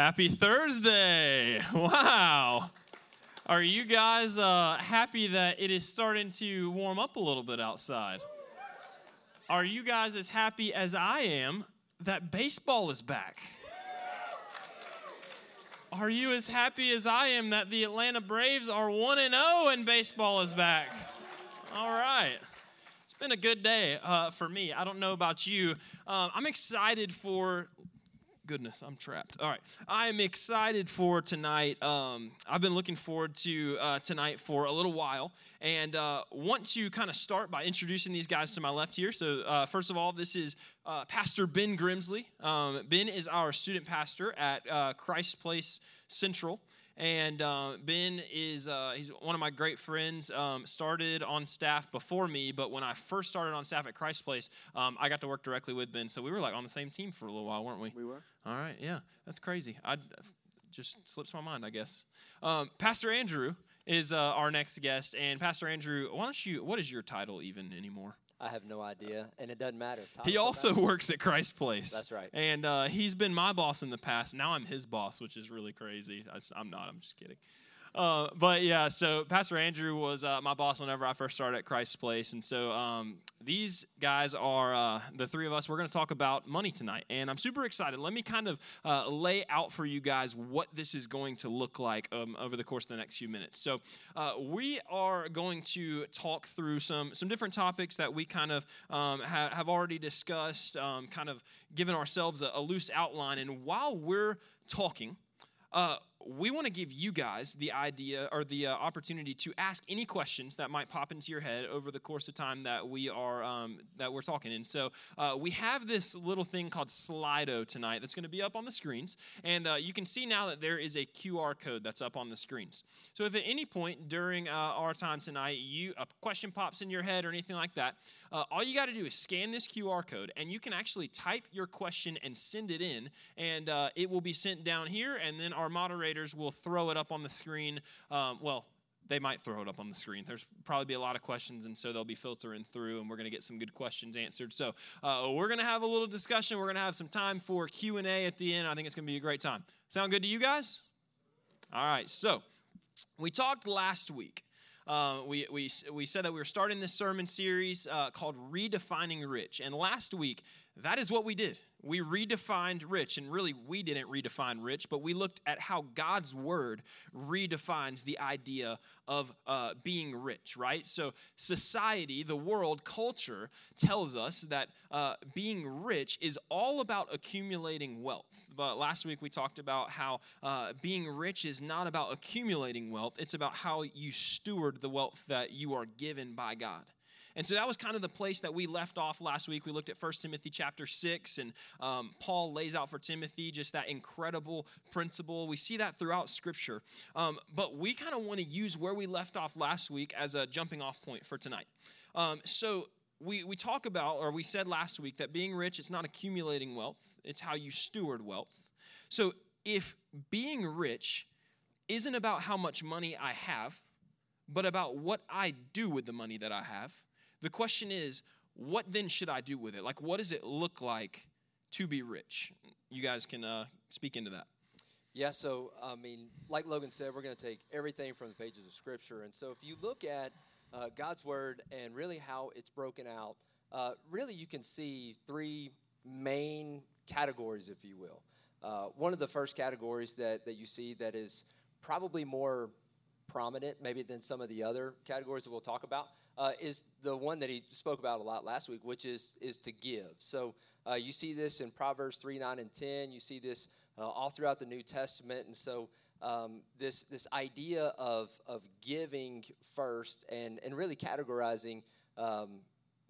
Happy Thursday! Wow. Are you guys uh, happy that it is starting to warm up a little bit outside? Are you guys as happy as I am that baseball is back? Are you as happy as I am that the Atlanta Braves are 1 0 and baseball is back? All right. It's been a good day uh, for me. I don't know about you. Uh, I'm excited for goodness, I'm trapped. All right, I am excited for tonight. Um, I've been looking forward to uh, tonight for a little while, and uh, want to kind of start by introducing these guys to my left here. So, uh, first of all, this is uh, Pastor Ben Grimsley. Um, ben is our student pastor at uh, Christ Place Central. And uh, Ben is uh, he's one of my great friends. Um, started on staff before me, but when I first started on staff at Christ Place, um, I got to work directly with Ben. So we were like on the same team for a little while, weren't we? We were. All right, yeah, that's crazy. I just slips my mind, I guess. Um, Pastor Andrew is uh, our next guest, and Pastor Andrew, why don't you? What is your title even anymore? I have no idea, and it doesn't matter. He also works at Christ Place. That's right. And uh, he's been my boss in the past. Now I'm his boss, which is really crazy. I'm not. I'm just kidding. Uh, but yeah, so Pastor Andrew was uh, my boss whenever I first started at Christ's Place. And so um, these guys are uh, the three of us. We're going to talk about money tonight. And I'm super excited. Let me kind of uh, lay out for you guys what this is going to look like um, over the course of the next few minutes. So uh, we are going to talk through some, some different topics that we kind of um, ha- have already discussed, um, kind of given ourselves a, a loose outline. And while we're talking, uh, we want to give you guys the idea or the uh, opportunity to ask any questions that might pop into your head over the course of time that we are um, that we're talking. And so uh, we have this little thing called slido tonight that's going to be up on the screens. And uh, you can see now that there is a qr code that's up on the screens. So if at any point during uh, our time tonight you a question pops in your head or anything like that uh, all you got to do is scan this qr code and you can actually type your question and send it in. And uh, it will be sent down here and then our moderator moderators will throw it up on the screen. Um, well, they might throw it up on the screen. There's probably be a lot of questions, and so they'll be filtering through, and we're going to get some good questions answered. So uh, we're going to have a little discussion. We're going to have some time for Q and A at the end. I think it's going to be a great time. Sound good to you guys? All right. So we talked last week. Uh, we, we, we said that we were starting this sermon series uh, called Redefining Rich. And last week, that is what we did. We redefined rich, and really, we didn't redefine rich, but we looked at how God's word redefines the idea of uh, being rich, right? So, society, the world, culture tells us that uh, being rich is all about accumulating wealth. But last week, we talked about how uh, being rich is not about accumulating wealth, it's about how you steward the wealth that you are given by God. And so that was kind of the place that we left off last week. We looked at 1 Timothy chapter 6, and um, Paul lays out for Timothy just that incredible principle. We see that throughout Scripture. Um, but we kind of want to use where we left off last week as a jumping off point for tonight. Um, so we, we talk about, or we said last week, that being rich, it's not accumulating wealth, it's how you steward wealth. So if being rich isn't about how much money I have, but about what I do with the money that I have, the question is, what then should I do with it? Like, what does it look like to be rich? You guys can uh, speak into that. Yeah, so I mean, like Logan said, we're going to take everything from the pages of Scripture. And so if you look at uh, God's Word and really how it's broken out, uh, really you can see three main categories, if you will. Uh, one of the first categories that, that you see that is probably more prominent, maybe than some of the other categories that we'll talk about, uh, is the one that he spoke about a lot last week, which is is to give. So uh, you see this in Proverbs three, nine, and ten. You see this uh, all throughout the New Testament, and so um, this this idea of of giving first and and really categorizing um,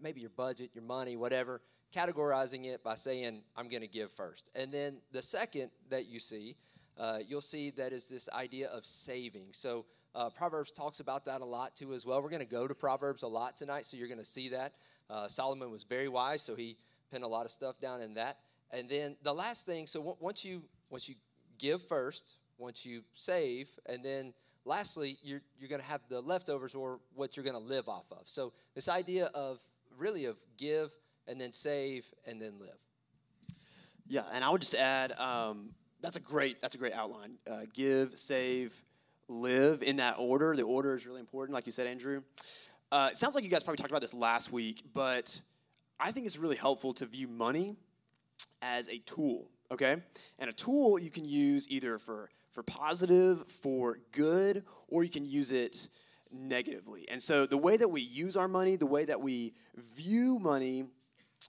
maybe your budget, your money, whatever, categorizing it by saying I'm going to give first, and then the second that you see. Uh, you'll see that is this idea of saving. So uh, Proverbs talks about that a lot too, as well. We're going to go to Proverbs a lot tonight, so you're going to see that. Uh, Solomon was very wise, so he penned a lot of stuff down in that. And then the last thing, so w- once you once you give first, once you save, and then lastly, you're you're going to have the leftovers or what you're going to live off of. So this idea of really of give and then save and then live. Yeah, and I would just add. Um, that's a great that's a great outline. Uh, give, save, live in that order. The order is really important, like you said, Andrew. Uh, it sounds like you guys probably talked about this last week, but I think it's really helpful to view money as a tool. Okay, and a tool you can use either for for positive, for good, or you can use it negatively. And so the way that we use our money, the way that we view money,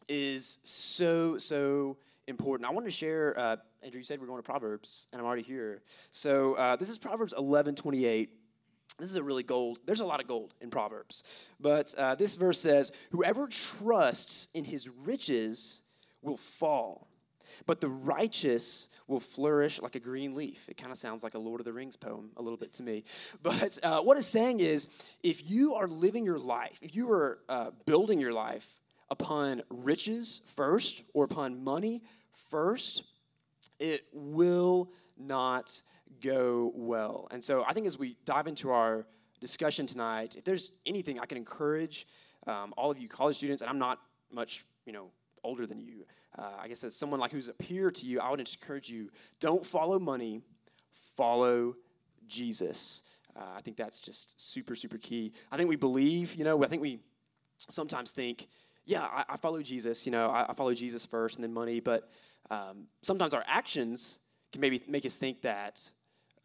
is so so important. I want to share. Uh, Andrew, you said we're going to Proverbs, and I'm already here. So uh, this is Proverbs 11, 28. This is a really gold. There's a lot of gold in Proverbs, but uh, this verse says, "Whoever trusts in his riches will fall, but the righteous will flourish like a green leaf." It kind of sounds like a Lord of the Rings poem a little bit to me. But uh, what it's saying is, if you are living your life, if you are uh, building your life upon riches first or upon money first, it will not go well. And so I think as we dive into our discussion tonight, if there's anything I can encourage um, all of you college students, and I'm not much, you know, older than you. Uh, I guess as someone like who's a peer to you, I would encourage you: don't follow money, follow Jesus. Uh, I think that's just super, super key. I think we believe, you know, I think we sometimes think, yeah, I, I follow Jesus, you know, I, I, follow Jesus first and then money, but um, sometimes our actions can maybe make us think that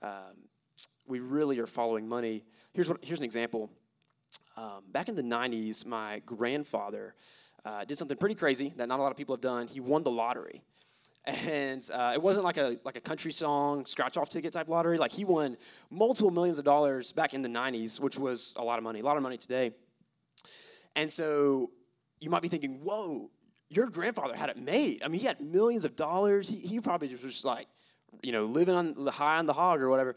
um, we really are following money. Here's, what, here's an example. Um, back in the 90s, my grandfather uh, did something pretty crazy that not a lot of people have done. He won the lottery. And uh, it wasn't like a, like a country song, scratch off ticket type lottery. Like he won multiple millions of dollars back in the 90s, which was a lot of money, a lot of money today. And so you might be thinking, whoa, your grandfather had it made. I mean, he had millions of dollars. He, he probably was just like, you know, living on high on the hog or whatever.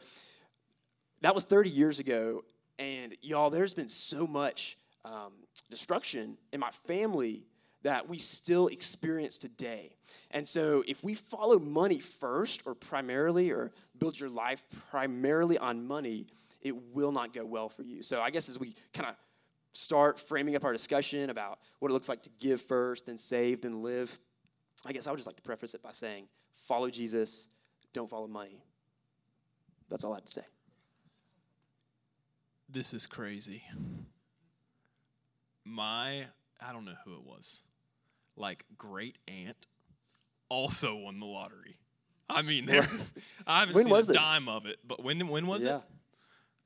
That was 30 years ago. And y'all, there's been so much um, destruction in my family that we still experience today. And so, if we follow money first or primarily, or build your life primarily on money, it will not go well for you. So, I guess as we kind of start framing up our discussion about what it looks like to give first, then save, then live, I guess I would just like to preface it by saying follow Jesus, don't follow money. That's all I have to say. This is crazy. My, I don't know who it was, like great aunt also won the lottery. I mean, there. I haven't when seen a this? dime of it, but when when was yeah. it?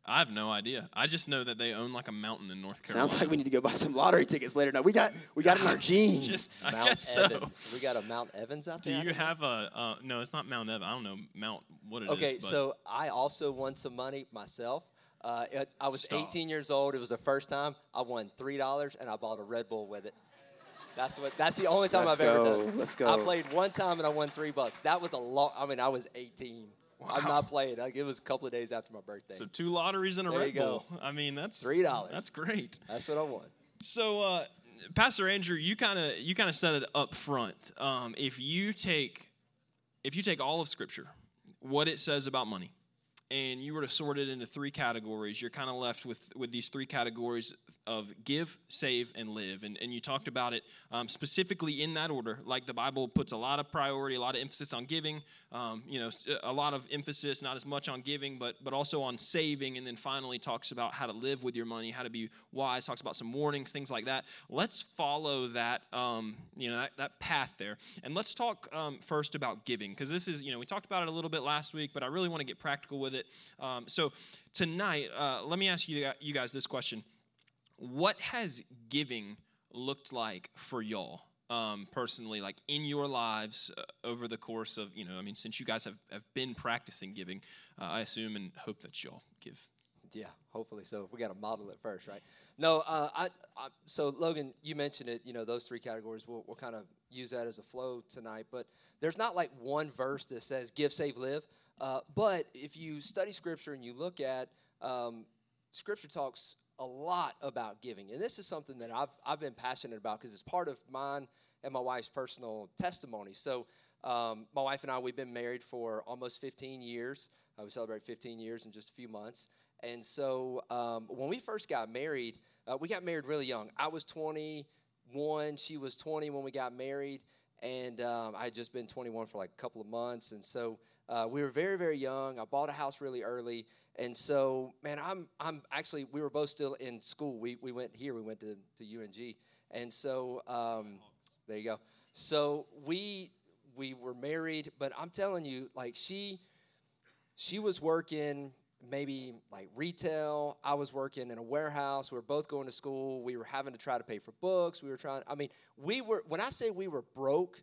I have no idea. I just know that they own like a mountain in North Carolina. Sounds like we need to go buy some lottery tickets later. No, we got we got it in our genes. Just- I Mount guess so. Evans. We got a Mount Evans out Do there. Do you have a? Uh, no, it's not Mount Evans. I don't know Mount what it is. Okay, but so I also won some money myself. Uh, it- I was Stop. 18 years old. It was the first time I won three dollars, and I bought a Red Bull with it. That's what. That's the only time Let's I've ever go, done. it. let's go. I played one time and I won three bucks. That was a lot. I mean, I was 18. I'm not playing. Like, it was a couple of days after my birthday. so two lotteries and a There Red you go. I mean, that's $3. That's great. That's what I won. So, uh, Pastor Andrew, you kind of you kind of said it up front. Um, if you take if you take all of Scripture, what it says about money, and you were to sort it into three categories, you're kind of left with with these three categories of give, save, and live. And, and you talked about it um, specifically in that order. Like the Bible puts a lot of priority, a lot of emphasis on giving. Um, you know, a lot of emphasis, not as much on giving, but but also on saving. And then finally talks about how to live with your money, how to be wise. Talks about some warnings, things like that. Let's follow that. Um, you know, that, that path there. And let's talk um, first about giving because this is you know we talked about it a little bit last week, but I really want to get practical with it. Um, so tonight, uh, let me ask you you guys this question what has giving looked like for y'all um, personally like in your lives uh, over the course of you know i mean since you guys have, have been practicing giving uh, i assume and hope that y'all give Yeah, hopefully so. We got to model it first, right? No, uh, I, I. So Logan, you mentioned it. You know, those three categories. We'll, we'll kind of use that as a flow tonight. But there's not like one verse that says "give, save, live." Uh, but if you study Scripture and you look at um, Scripture, talks a lot about giving, and this is something that I've I've been passionate about because it's part of mine and my wife's personal testimony. So. Um, my wife and I, we've been married for almost 15 years. Uh, we celebrate 15 years in just a few months. And so um, when we first got married, uh, we got married really young. I was 21, she was 20 when we got married. and um, I had just been 21 for like a couple of months, and so uh, we were very, very young. I bought a house really early, and so man, I'm I'm actually we were both still in school. We we went here, we went to to UNG, and so um, there you go. So we we were married, but I'm telling you, like she she was working maybe like retail. I was working in a warehouse. We were both going to school. We were having to try to pay for books. We were trying, I mean, we were, when I say we were broke,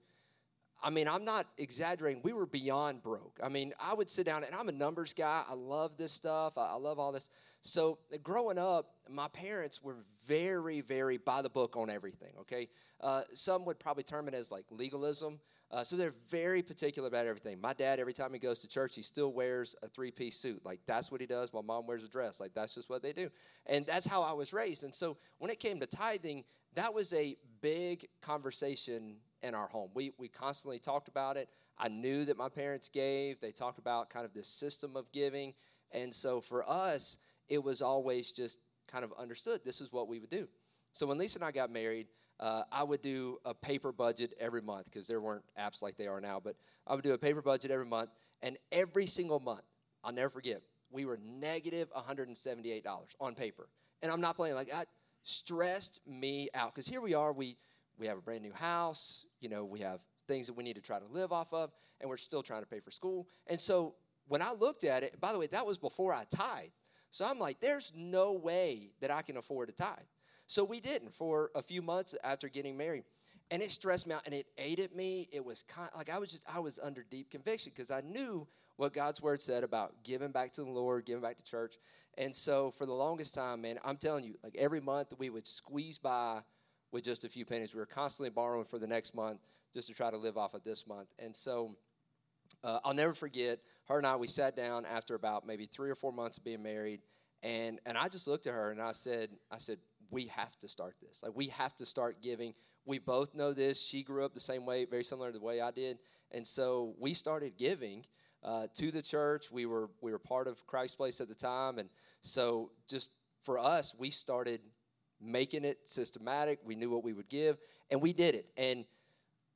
I mean, I'm not exaggerating. We were beyond broke. I mean, I would sit down, and I'm a numbers guy. I love this stuff. I, I love all this. So, growing up, my parents were very, very by the book on everything, okay? Uh, some would probably term it as like legalism. Uh, so they're very particular about everything. My dad, every time he goes to church, he still wears a three piece suit. Like, that's what he does. My mom wears a dress. Like, that's just what they do. And that's how I was raised. And so when it came to tithing, that was a big conversation in our home. We, we constantly talked about it. I knew that my parents gave, they talked about kind of this system of giving. And so for us, it was always just kind of understood this is what we would do. So when Lisa and I got married, uh, I would do a paper budget every month because there weren't apps like they are now, but I would do a paper budget every month. And every single month, I'll never forget, we were negative $178 on paper. And I'm not playing like that stressed me out because here we are, we, we have a brand new house, you know, we have things that we need to try to live off of, and we're still trying to pay for school. And so when I looked at it, by the way, that was before I tithe. So I'm like, there's no way that I can afford to tithe. So we didn't for a few months after getting married. And it stressed me out and it ate at me. It was kind of, like I was just I was under deep conviction because I knew what God's word said about giving back to the Lord, giving back to church. And so for the longest time, man, I'm telling you, like every month we would squeeze by with just a few pennies. We were constantly borrowing for the next month just to try to live off of this month. And so uh, I'll never forget her and I. We sat down after about maybe three or four months of being married, and and I just looked at her and I said, I said, we have to start this. Like we have to start giving. We both know this. She grew up the same way, very similar to the way I did, and so we started giving uh, to the church. We were we were part of Christ Place at the time, and so just for us, we started making it systematic. We knew what we would give, and we did it. And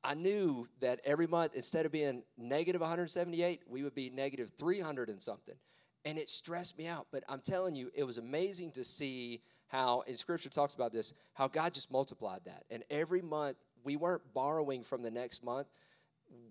I knew that every month, instead of being negative 178, we would be negative 300 and something. And it stressed me out. But I'm telling you, it was amazing to see how, in Scripture talks about this, how God just multiplied that. And every month, we weren't borrowing from the next month.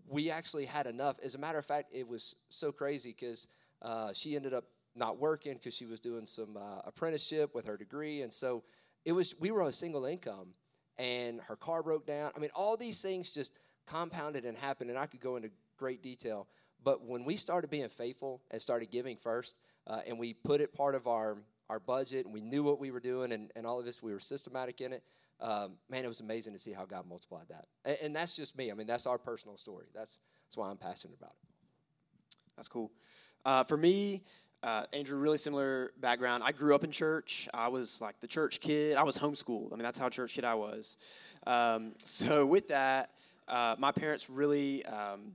We actually had enough. As a matter of fact, it was so crazy because uh, she ended up not working because she was doing some uh, apprenticeship with her degree. And so it was, we were on a single income and her car broke down. I mean, all these things just compounded and happened, and I could go into great detail. But when we started being faithful and started giving first, uh, and we put it part of our our budget, and we knew what we were doing, and, and all of this, we were systematic in it. Um, man, it was amazing to see how God multiplied that. And, and, that's just me. I mean, that's our personal story. That's, that's why I'm passionate about it. That's cool. Uh, for me, uh, Andrew, really similar background. I grew up in church. I was like the church kid. I was homeschooled. I mean, that's how church kid I was. Um, so with that, uh, my parents really um,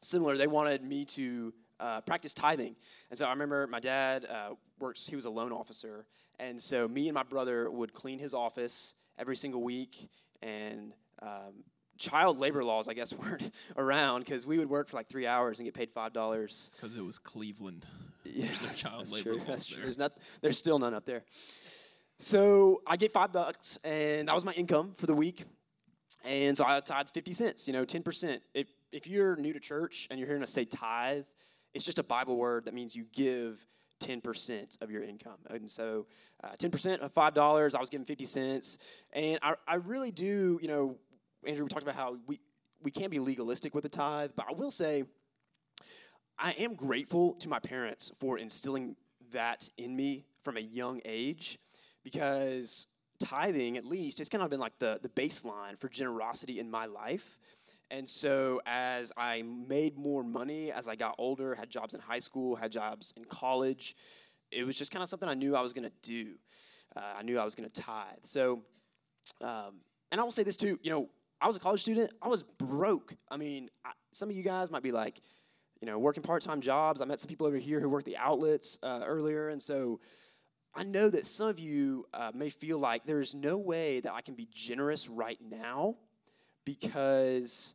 similar. They wanted me to uh, practice tithing. And so I remember my dad uh, works, he was a loan officer. And so me and my brother would clean his office every single week. And um, child labor laws, I guess, weren't around because we would work for like three hours and get paid $5. It's because it was Cleveland. Yeah, There's no child labor true. laws That's there. true. There's, not, there's still none up there. So I get five bucks, and that was my income for the week. And so I tithe 50 cents, you know, 10%. If, if you're new to church and you're hearing us say tithe, it's just a Bible word that means you give 10% of your income. And so uh, 10% of $5, I was giving 50 cents. And I, I really do, you know, Andrew, we talked about how we, we can't be legalistic with the tithe, but I will say I am grateful to my parents for instilling that in me from a young age because tithing, at least, it's kind of been like the, the baseline for generosity in my life. And so, as I made more money as I got older, had jobs in high school, had jobs in college, it was just kind of something I knew I was going to do. Uh, I knew I was going to tithe. So, um, and I will say this too you know, I was a college student, I was broke. I mean, I, some of you guys might be like, you know, working part time jobs. I met some people over here who worked the outlets uh, earlier. And so, I know that some of you uh, may feel like there is no way that I can be generous right now because,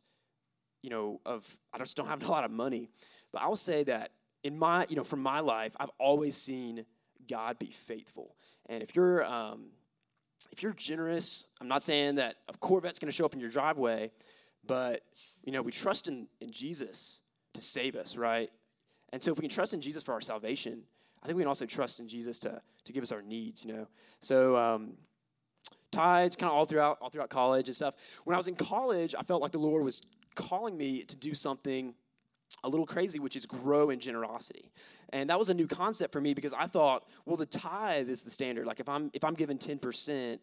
you know, of I just don't have a lot of money. But I will say that in my, you know, from my life, I've always seen God be faithful. And if you're, um, if you're generous, I'm not saying that a Corvette's going to show up in your driveway, but you know, we trust in, in Jesus to save us, right? And so if we can trust in Jesus for our salvation, I think we can also trust in Jesus to, to give us our needs, you know. So um, tithes kind of all throughout all throughout college and stuff. When I was in college, I felt like the Lord was calling me to do something a little crazy, which is grow in generosity. And that was a new concept for me because I thought, well, the tithe is the standard. Like if I'm if I'm given 10%,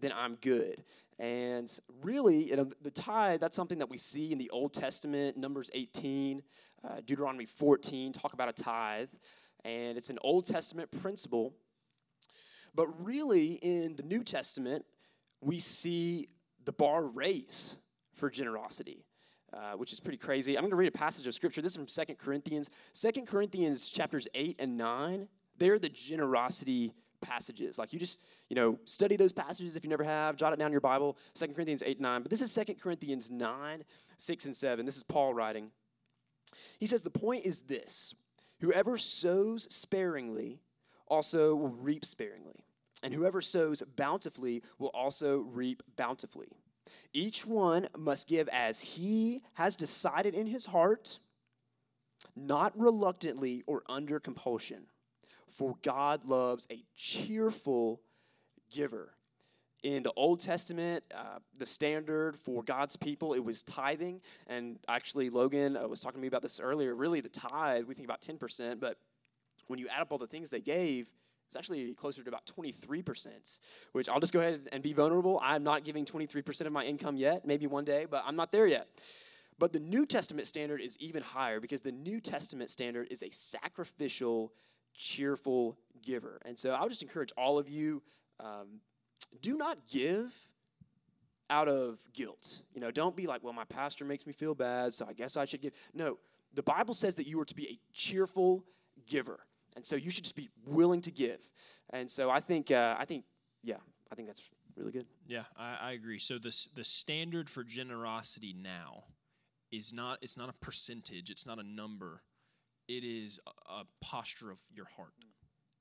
then I'm good. And really, you know, the tithe, that's something that we see in the Old Testament, Numbers 18, uh, Deuteronomy 14, talk about a tithe. And it's an Old Testament principle. But really, in the New Testament, we see the bar raise for generosity. Uh, which is pretty crazy. I'm going to read a passage of scripture. This is from Second Corinthians. Second Corinthians chapters 8 and 9, they're the generosity passages. Like you just, you know, study those passages if you never have, jot it down in your Bible. Second Corinthians 8 9. But this is Second Corinthians 9, 6 and 7. This is Paul writing. He says, The point is this whoever sows sparingly also will reap sparingly, and whoever sows bountifully will also reap bountifully. Each one must give as he has decided in his heart, not reluctantly or under compulsion. For God loves a cheerful giver. In the Old Testament, uh, the standard for God's people, it was tithing. And actually, Logan uh, was talking to me about this earlier. Really, the tithe, we think about 10%, but when you add up all the things they gave, it's actually closer to about 23%, which I'll just go ahead and be vulnerable. I'm not giving 23% of my income yet, maybe one day, but I'm not there yet. But the New Testament standard is even higher because the New Testament standard is a sacrificial, cheerful giver. And so I would just encourage all of you um, do not give out of guilt. You know, don't be like, well, my pastor makes me feel bad, so I guess I should give. No, the Bible says that you are to be a cheerful giver. And so you should just be willing to give. And so I think, uh, I think, yeah, I think that's really good. Yeah, I, I agree. So the the standard for generosity now is not it's not a percentage, it's not a number. It is a, a posture of your heart.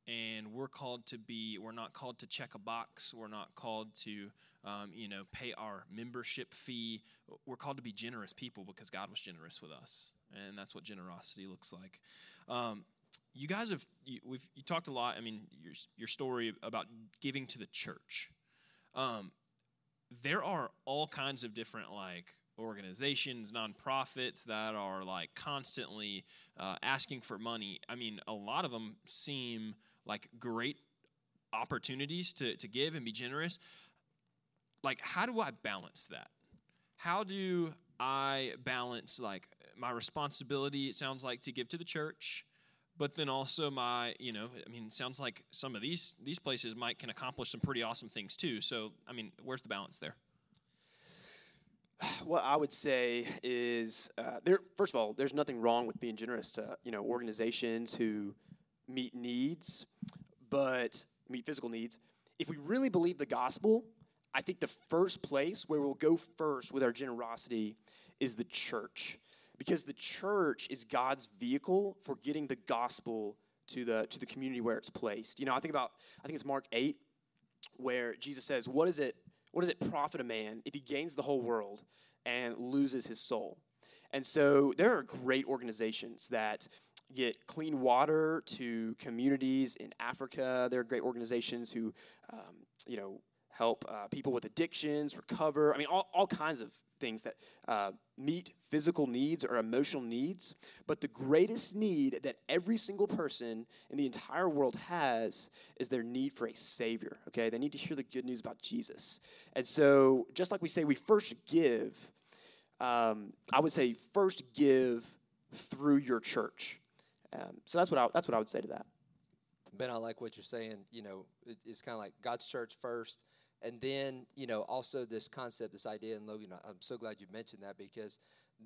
And we're called to be, we're not called to check a box. We're not called to, um, you know, pay our membership fee. We're called to be generous people because God was generous with us. And that's what generosity looks like. Um, you guys have you, we've you talked a lot. I mean, your your story about giving to the church. Um, there are all kinds of different like organizations, nonprofits that are like constantly uh, asking for money. I mean, a lot of them seem like great opportunities to to give and be generous. Like, how do I balance that? How do I balance like my responsibility? It sounds like to give to the church but then also my you know i mean sounds like some of these these places might can accomplish some pretty awesome things too. So i mean where's the balance there? What i would say is uh, there first of all there's nothing wrong with being generous to you know organizations who meet needs but meet physical needs. If we really believe the gospel i think the first place where we'll go first with our generosity is the church because the church is God's vehicle for getting the gospel to the to the community where it's placed. You know, I think about I think it's Mark 8 where Jesus says, "What is it what does it profit a man if he gains the whole world and loses his soul?" And so there are great organizations that get clean water to communities in Africa. There are great organizations who, um, you know, help uh, people with addictions recover. I mean, all, all kinds of things that uh, meet physical needs or emotional needs. But the greatest need that every single person in the entire world has is their need for a Savior, okay? They need to hear the good news about Jesus. And so, just like we say, we first give, um, I would say, first give through your church. Um, so that's what I, that's what I would say to that. Ben, I like what you're saying. You know, it, it's kind of like God's church first, and then, you know, also this concept, this idea, and Logan, I'm so glad you mentioned that because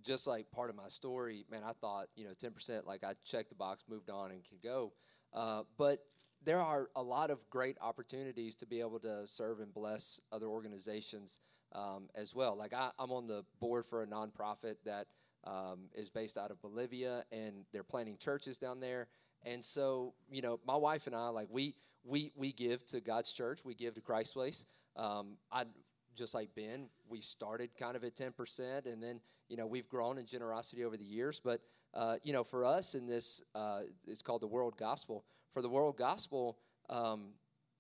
just like part of my story, man, I thought, you know, 10%, like I checked the box, moved on, and can go. Uh, but there are a lot of great opportunities to be able to serve and bless other organizations um, as well. Like I, I'm on the board for a nonprofit that um, is based out of Bolivia, and they're planting churches down there. And so, you know, my wife and I, like we we we give to God's church, we give to Christ Place. Um, I just like Ben, we started kind of at ten percent, and then you know we've grown in generosity over the years. But uh, you know, for us in this, uh, it's called the World Gospel. For the World Gospel, um,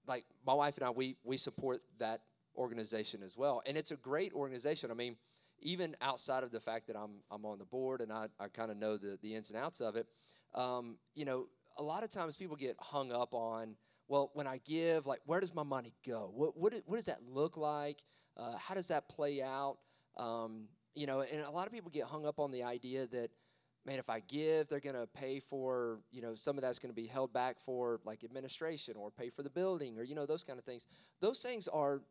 like my wife and I, we we support that organization as well, and it's a great organization. I mean, even outside of the fact that I'm I'm on the board and I, I kind of know the the ins and outs of it, um, you know, a lot of times people get hung up on well, when I give, like, where does my money go? What what, what does that look like? Uh, how does that play out? Um, you know, and a lot of people get hung up on the idea that man, if I give, they're going to pay for, you know, some of that's going to be held back for like administration or pay for the building or, you know, those kind of things. Those things are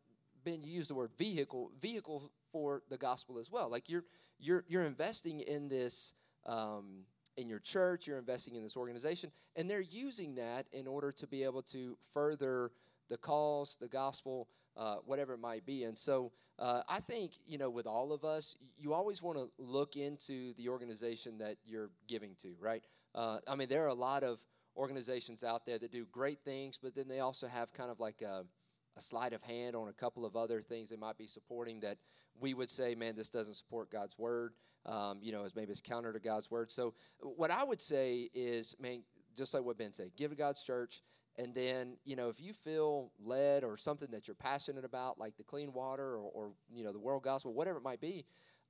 Ben used the word vehicle, vehicle for the gospel as well. Like you're, you're, you're investing in this, um, in your church, you're investing in this organization, and they're using that in order to be able to further the cause, the gospel, uh, whatever it might be. And so uh, I think, you know, with all of us, you always want to look into the organization that you're giving to, right? Uh, I mean, there are a lot of organizations out there that do great things, but then they also have kind of like a, a sleight of hand on a couple of other things they might be supporting that we would say, man, this doesn't support God's word. Um, you know, as maybe it's counter to God's word. So what I would say is, man, just like what Ben said, give to God's church. And then, you know, if you feel led or something that you're passionate about, like the clean water or, or, you know, the world gospel, whatever it might be,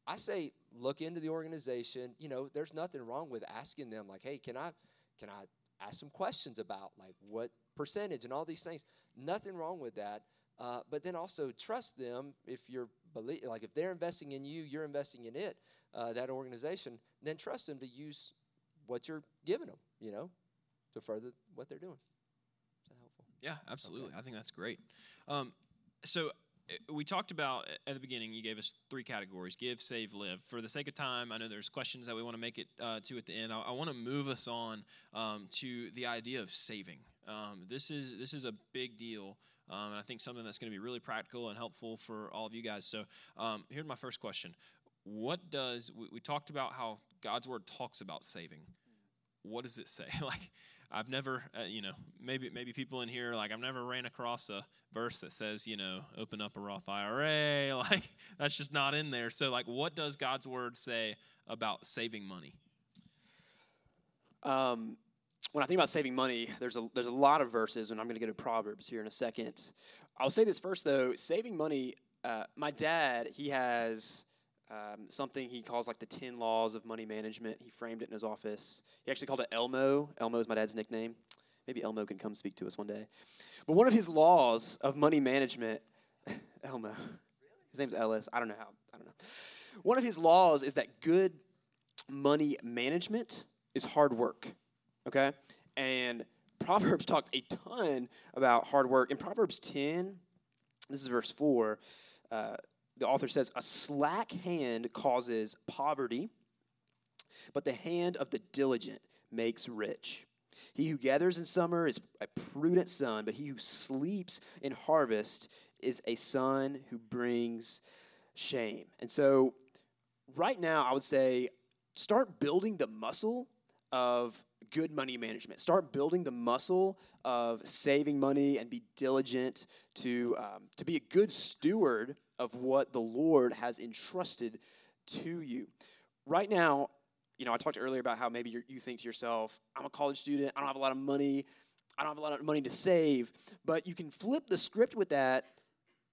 I say look into the organization. You know, there's nothing wrong with asking them, like, hey, can I, can I ask some questions about like what percentage and all these things? Nothing wrong with that. Uh, but then also trust them if you're believe, like if they're investing in you, you're investing in it, uh, that organization. Then trust them to use what you're giving them. You know, to further what they're doing. Is that helpful? Yeah, absolutely. Okay. I think that's great. Um, so eh, we talked about at the beginning you gave us three categories give save live for the sake of time i know there's questions that we want to make it uh, to at the end i, I want to move us on um, to the idea of saving um, this is this is a big deal um, and i think something that's going to be really practical and helpful for all of you guys so um, here's my first question what does we, we talked about how god's word talks about saving what does it say like I've never, uh, you know, maybe maybe people in here like I've never ran across a verse that says, you know, open up a Roth IRA. Like that's just not in there. So like, what does God's word say about saving money? Um, when I think about saving money, there's a there's a lot of verses, and I'm going to get to Proverbs here in a second. I'll say this first though: saving money. Uh, my dad, he has um, something he calls like the 10 laws of money management. He framed it in his office. He actually called it Elmo. Elmo is my dad's nickname. Maybe Elmo can come speak to us one day. But one of his laws of money management, Elmo, his name's Ellis. I don't know how, I don't know. One of his laws is that good money management is hard work, okay? And Proverbs talks a ton about hard work. In Proverbs 10, this is verse 4, uh, the author says, A slack hand causes poverty, but the hand of the diligent makes rich. He who gathers in summer is a prudent son, but he who sleeps in harvest is a son who brings shame. And so, right now, I would say start building the muscle of good money management. Start building the muscle of saving money and be diligent to, um, to be a good steward of what the Lord has entrusted to you. Right now, you know, I talked earlier about how maybe you think to yourself, I'm a college student, I don't have a lot of money, I don't have a lot of money to save. But you can flip the script with that.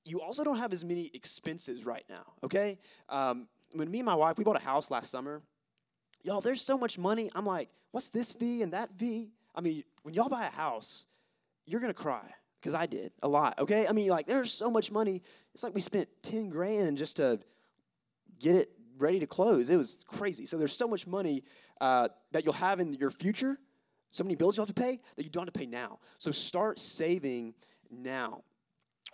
You also don't have as many expenses right now, okay? Um, when me and my wife, we bought a house last summer, y'all, there's so much money. I'm like, what's this fee and that fee? I mean, when y'all buy a house, you're gonna cry because I did a lot. Okay, I mean, like there's so much money. It's like we spent ten grand just to get it ready to close. It was crazy. So there's so much money uh, that you'll have in your future, so many bills you'll have to pay that you don't have to pay now. So start saving now.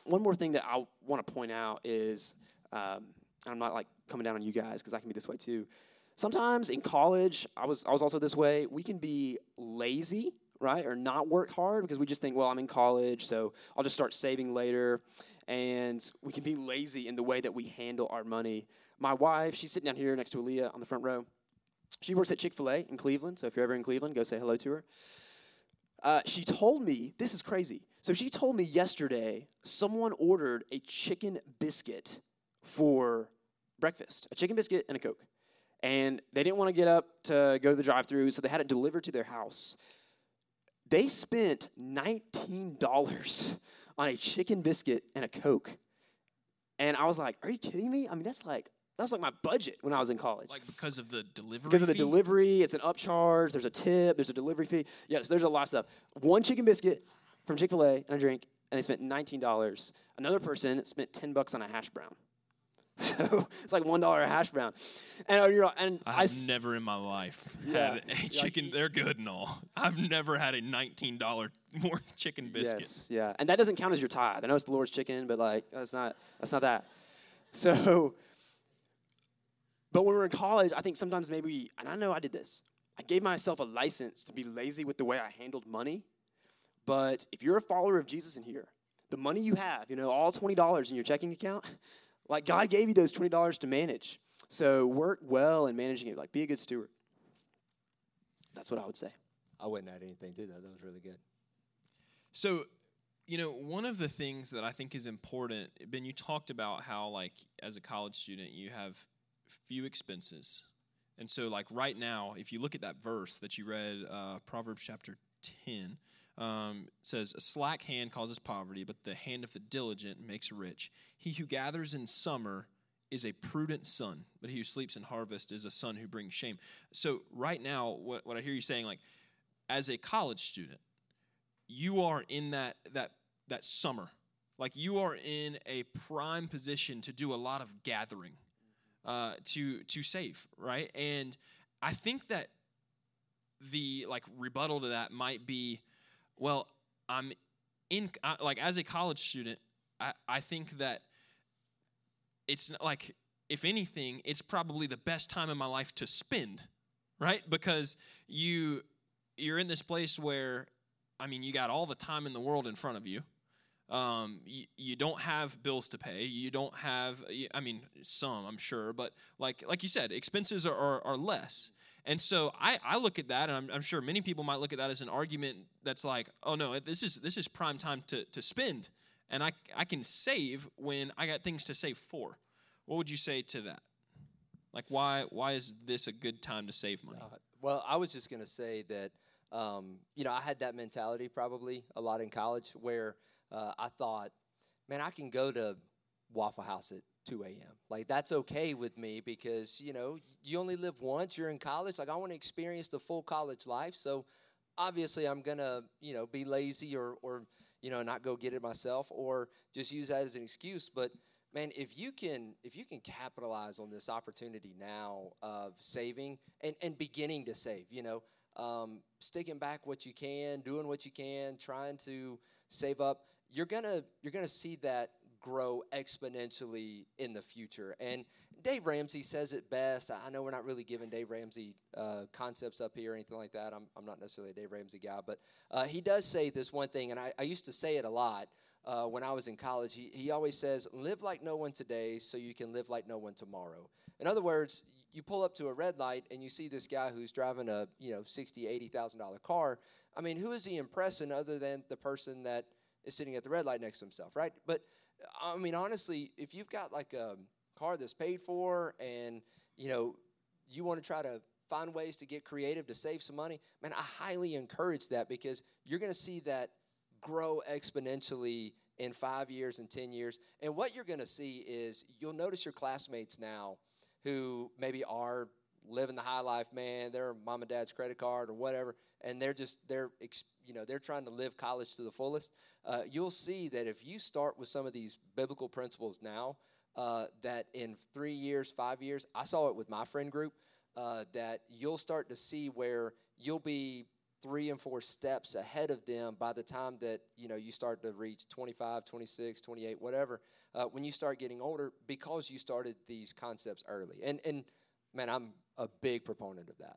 One more thing that I want to point out is, um, I'm not like coming down on you guys because I can be this way too. Sometimes in college, I was, I was also this way, we can be lazy, right? Or not work hard because we just think, well, I'm in college, so I'll just start saving later. and we can be lazy in the way that we handle our money. My wife, she's sitting down here next to Aaliyah on the front row. She works at Chick fil A in Cleveland, so if you're ever in Cleveland, go say hello to her. Uh, she told me, this is crazy. So she told me yesterday someone ordered a chicken biscuit for breakfast, a chicken biscuit and a Coke. And they didn't want to get up to go to the drive through, so they had it delivered to their house. They spent $19 on a chicken biscuit and a Coke. And I was like, are you kidding me? I mean, that's like, that was like my budget when I was in college. Like because of the delivery. Because of the fee? delivery, it's an upcharge, there's a tip, there's a delivery fee. Yes, there's a lot of stuff. One chicken biscuit from Chick fil A and a drink, and they spent $19. Another person spent 10 bucks on a hash brown. So it's like $1 a hash brown. And, uh, you're, and I I have s- never in my life Yeah, had a chicken. you- they're good and all. I've never had a nineteen dollar worth chicken biscuit. Yes, yeah, and that doesn't count as your tithe. I know it's the Lord's chicken, but like that's not that's not that. So, but when we're in college, I think sometimes maybe, and I know I did this. I gave myself a license to be lazy with the way I handled money. But if you're a follower of Jesus in here, the money you have, you know, all twenty dollars in your checking account, like God gave you those twenty dollars to manage. So work well in managing it. Like be a good steward. That's what I would say. I wouldn't add anything to that. That was really good. So, you know, one of the things that I think is important, Ben, you talked about how, like, as a college student, you have few expenses. And so, like, right now, if you look at that verse that you read, uh, Proverbs chapter 10, um, says, A slack hand causes poverty, but the hand of the diligent makes rich. He who gathers in summer is a prudent son, but he who sleeps in harvest is a son who brings shame. So, right now, what, what I hear you saying, like, as a college student, you are in that that that summer like you are in a prime position to do a lot of gathering uh, to to save right and i think that the like rebuttal to that might be well i'm in I, like as a college student i i think that it's not like if anything it's probably the best time in my life to spend right because you you're in this place where I mean, you got all the time in the world in front of you. Um, you, you don't have bills to pay. You don't have, I mean, some I'm sure, but like like you said, expenses are, are, are less. And so I, I look at that, and I'm, I'm sure many people might look at that as an argument that's like, oh no, this is this is prime time to, to spend, and I I can save when I got things to save for. What would you say to that? Like why why is this a good time to save money? Uh, well, I was just to say that, um, you know, I had that mentality probably a lot in college where uh, I thought, man, I can go to Waffle House at 2 a.m. Like, that's okay with me because, you know, you only live once. You're in college. Like, I want to experience the full college life. So, obviously, I'm going to, you know, be lazy or, or, you know, not go get it myself or just use that as an excuse. But, man if you can if you can capitalize on this opportunity now of saving and, and beginning to save you know um, sticking back what you can doing what you can trying to save up you're gonna you're gonna see that grow exponentially in the future and dave ramsey says it best i know we're not really giving dave ramsey uh, concepts up here or anything like that i'm, I'm not necessarily a dave ramsey guy but uh, he does say this one thing and I, I used to say it a lot uh, when I was in college, he, he always says, live like no one today so you can live like no one tomorrow. In other words, you pull up to a red light and you see this guy who's driving a, you know, sixty, eighty thousand dollar car. I mean, who is he impressing other than the person that is sitting at the red light next to himself, right? But I mean, honestly, if you've got like a car that's paid for and, you know, you want to try to find ways to get creative to save some money, man, I highly encourage that because you're going to see that grow exponentially in five years and 10 years. And what you're going to see is you'll notice your classmates now who maybe are living the high life, man, they're mom and dad's credit card or whatever, and they're just, they're, you know, they're trying to live college to the fullest. Uh, you'll see that if you start with some of these biblical principles now, uh, that in three years, five years, I saw it with my friend group, uh, that you'll start to see where you'll be three and four steps ahead of them by the time that you know you start to reach 25 26 28 whatever uh, when you start getting older because you started these concepts early and and man i'm a big proponent of that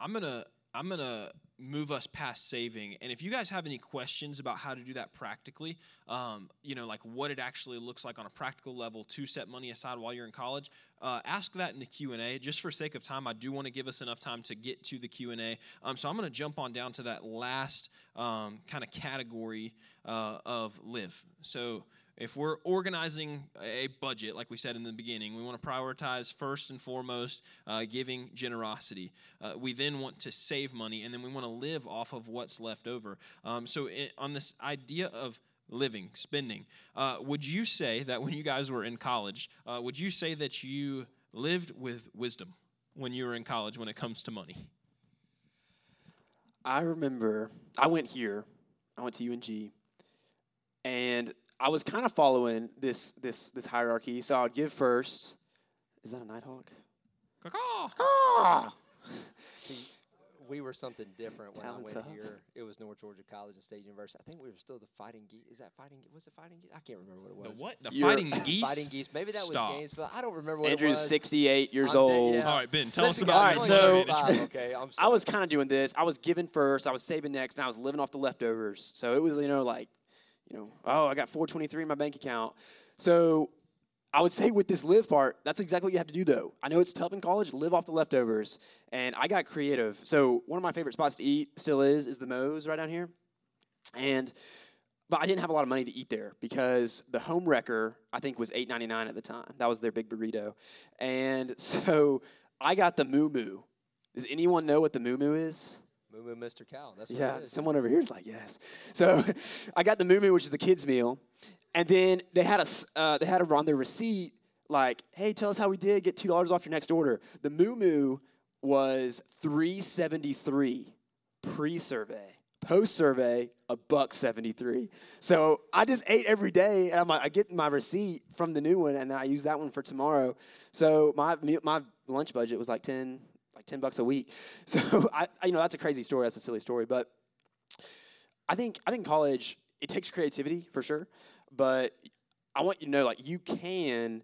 I'm gonna I'm gonna move us past saving. And if you guys have any questions about how to do that practically, um, you know, like what it actually looks like on a practical level to set money aside while you're in college, uh, ask that in the Q and A. Just for sake of time, I do want to give us enough time to get to the Q and A. Um, so I'm going to jump on down to that last um, kind of category uh, of live. So if we're organizing a budget, like we said in the beginning, we want to prioritize first and foremost uh, giving generosity. Uh, we then want to save money, and then we want to live off of what's left over. Um, so, it, on this idea of living, spending, uh, would you say that when you guys were in college, uh, would you say that you lived with wisdom when you were in college when it comes to money? I remember I went here. I went to UNG, and I was kind of following this this this hierarchy. So I would give first. Is that a nighthawk? See, we were something different when Talents I went up. here. It was North Georgia College and State University. I think we were still the Fighting Geese. Is that Fighting? Was it Fighting Geese? I can't remember what it was. The was. what? The You're- fighting geese? Fighting Geese. Maybe that Stop. was Gainesville. I don't remember what Andrew's it was. Andrew's 68 years I'm dead, old. yeah. All right, Ben, tell Listen, us about guys, your I'm money only management. 35, Okay, I'm I sorry. was kind of doing this. I was giving first. I was saving next, and I was living off the leftovers. So it was, you know, like, you know, oh, I got 423 in my bank account. So I would say with this live part, that's exactly what you have to do, though. I know it's tough in college. Live off the leftovers, and I got creative. So one of my favorite spots to eat still is is the Moe's right down here, and. But I didn't have a lot of money to eat there because the home wrecker I think was eight ninety nine at the time. That was their big burrito, and so I got the moo moo. Does anyone know what the moo moo is? Moo Moo Mr. Cow. That's what Yeah, it is. someone over here is like, yes. So I got the moo moo, which is the kids' meal, and then they had a uh, they had a, on their receipt like, hey, tell us how we did. Get two dollars off your next order. The moo moo was three seventy three pre survey. Post survey, a buck seventy three. So I just ate every day, and I'm like, I get my receipt from the new one, and then I use that one for tomorrow. So my my lunch budget was like ten like ten bucks a week. So I, I you know that's a crazy story. That's a silly story, but I think I think college it takes creativity for sure, but I want you to know like you can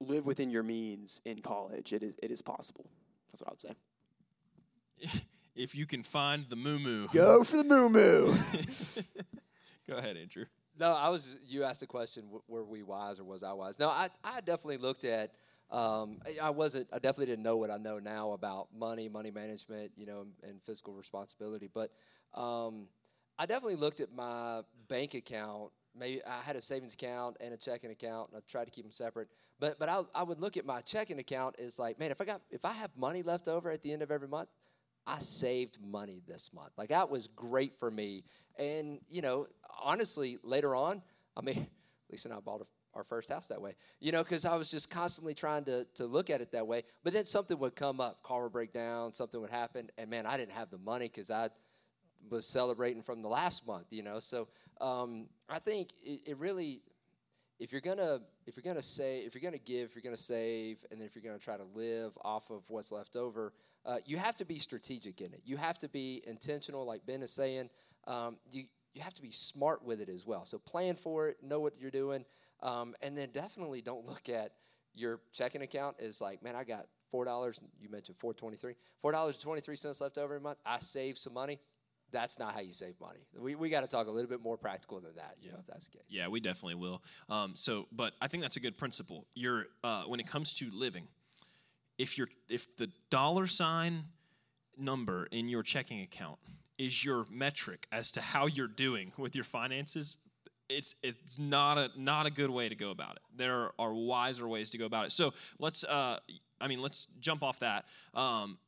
live within your means in college. It is it is possible. That's what I would say. if you can find the moo moo. Go for the moo moo. Go ahead, Andrew. No, I was. You asked the question: w- Were we wise or was I wise? No, I, I definitely looked at. Um, I- wasn't. I definitely didn't know what I know now about money, money management, you know, and, and fiscal responsibility. But um, I definitely looked at my bank account. Maybe I had a savings account and a checking account, and I tried to keep them separate. But but I, I would look at my checking account as like, man, if I got if I have money left over at the end of every month, I saved money this month. Like that was great for me. And you know, honestly, later on, I mean, Lisa and I bought a, our first house that way. You know, because I was just constantly trying to to look at it that way. But then something would come up, car would break down, something would happen, and man, I didn't have the money because I was celebrating from the last month. You know, so um, I think it, it really if you're gonna if you're gonna say if you're gonna give if you're gonna save and then if you're gonna try to live off of what's left over uh, you have to be strategic in it you have to be intentional like ben is saying um, you you have to be smart with it as well so plan for it know what you're doing um, and then definitely don't look at your checking account as like man i got four dollars you mentioned 423 four dollars and 23 cents left over a month i saved some money that's not how you save money we, we got to talk a little bit more practical than that you know if that's the case Yeah, we definitely will. Um, so, but I think that's a good principle. You're uh, when it comes to living, if you're if the dollar sign number in your checking account is your metric as to how you're doing with your finances, it's it's not a not a good way to go about it. There are wiser ways to go about it. So let's uh, I mean let's jump off that. Um,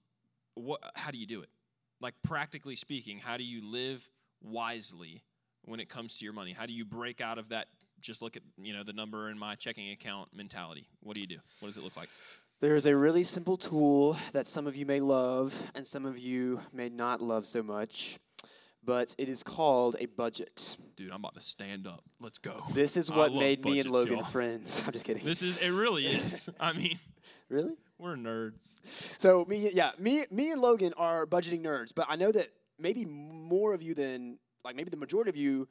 what how do you do it? Like practically speaking, how do you live wisely when it comes to your money? How do you break out of that? Just look at you know the number in my checking account mentality. What do you do? What does it look like? There is a really simple tool that some of you may love and some of you may not love so much, but it is called a budget. Dude, I'm about to stand up. Let's go. This is what made me and Logan y'all. friends. I'm just kidding. This is it. Really is. I mean, really? we're nerds. So me, yeah, me, me and Logan are budgeting nerds, but I know that maybe more of you than like maybe the majority of you,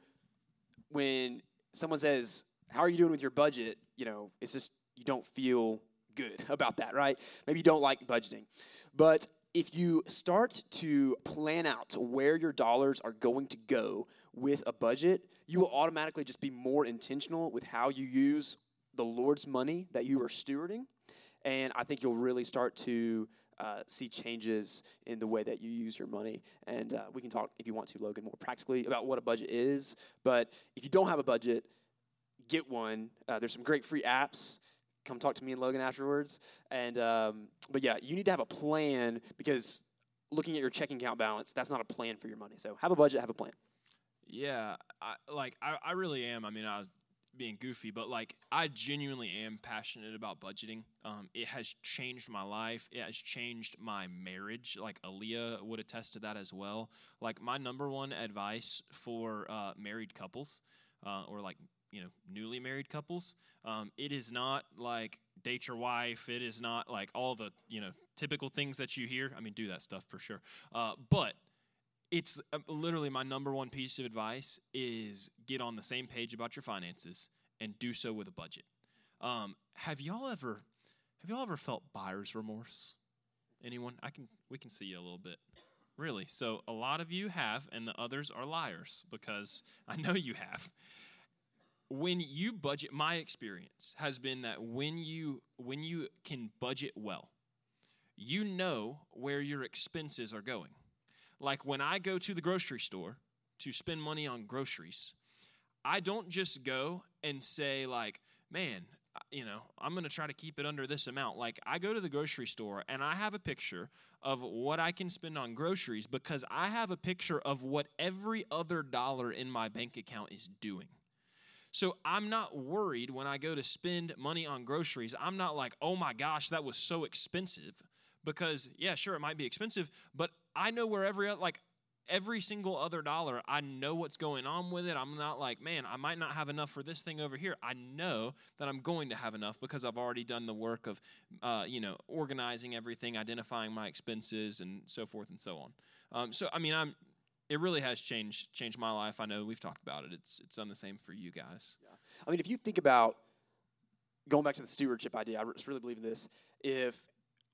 when someone says, "How are you doing with your budget?" You know, it's just you don't feel good about that, right? Maybe you don't like budgeting, but if you start to plan out where your dollars are going to go with a budget, you will automatically just be more intentional with how you use the Lord's money that you are stewarding. And I think you'll really start to uh, see changes in the way that you use your money. And uh, we can talk, if you want to, Logan, more practically about what a budget is. But if you don't have a budget, get one. Uh, there's some great free apps. Come talk to me and Logan afterwards. And um, but yeah, you need to have a plan because looking at your checking account balance, that's not a plan for your money. So have a budget, have a plan. Yeah, I, like I, I really am. I mean, I was being goofy, but like I genuinely am passionate about budgeting. Um, it has changed my life. It has changed my marriage. Like Aaliyah would attest to that as well. Like my number one advice for uh, married couples, uh, or like you know newly married couples, um, it is not like date your wife. It is not like all the you know typical things that you hear. I mean, do that stuff for sure. Uh, but it's uh, literally my number one piece of advice is get on the same page about your finances and do so with a budget. Um, have y'all ever have y'all ever felt buyer's remorse? Anyone? I can we can see you a little bit. Really? So a lot of you have, and the others are liars because I know you have. When you budget, my experience has been that when you when you can budget well, you know where your expenses are going like when I go to the grocery store to spend money on groceries, I don't just go and say, like, man, uh, you know, I'm going to try to keep it under this amount. Like, I go to the grocery store and I have a picture of what I can spend on groceries because I have a picture of what every other dollar in my bank account is doing. So I'm not worried when I go to spend money on groceries. I'm not like, oh my gosh, that was so expensive. Because, yeah, sure, it might be expensive, but I know where every like every single other dollar, I know what's going on with it. I'm not like, man, I might not have enough for this thing over here. I know that I'm going to have enough because I've already done the work of, uh, you know, organizing everything, identifying my expenses, and so forth and so on. Um, so, I mean, I'm. It really has changed changed my life. I know we've talked about it. It's it's done the same for you guys. Yeah. I mean, if you think about going back to the stewardship idea, I really believe in this. If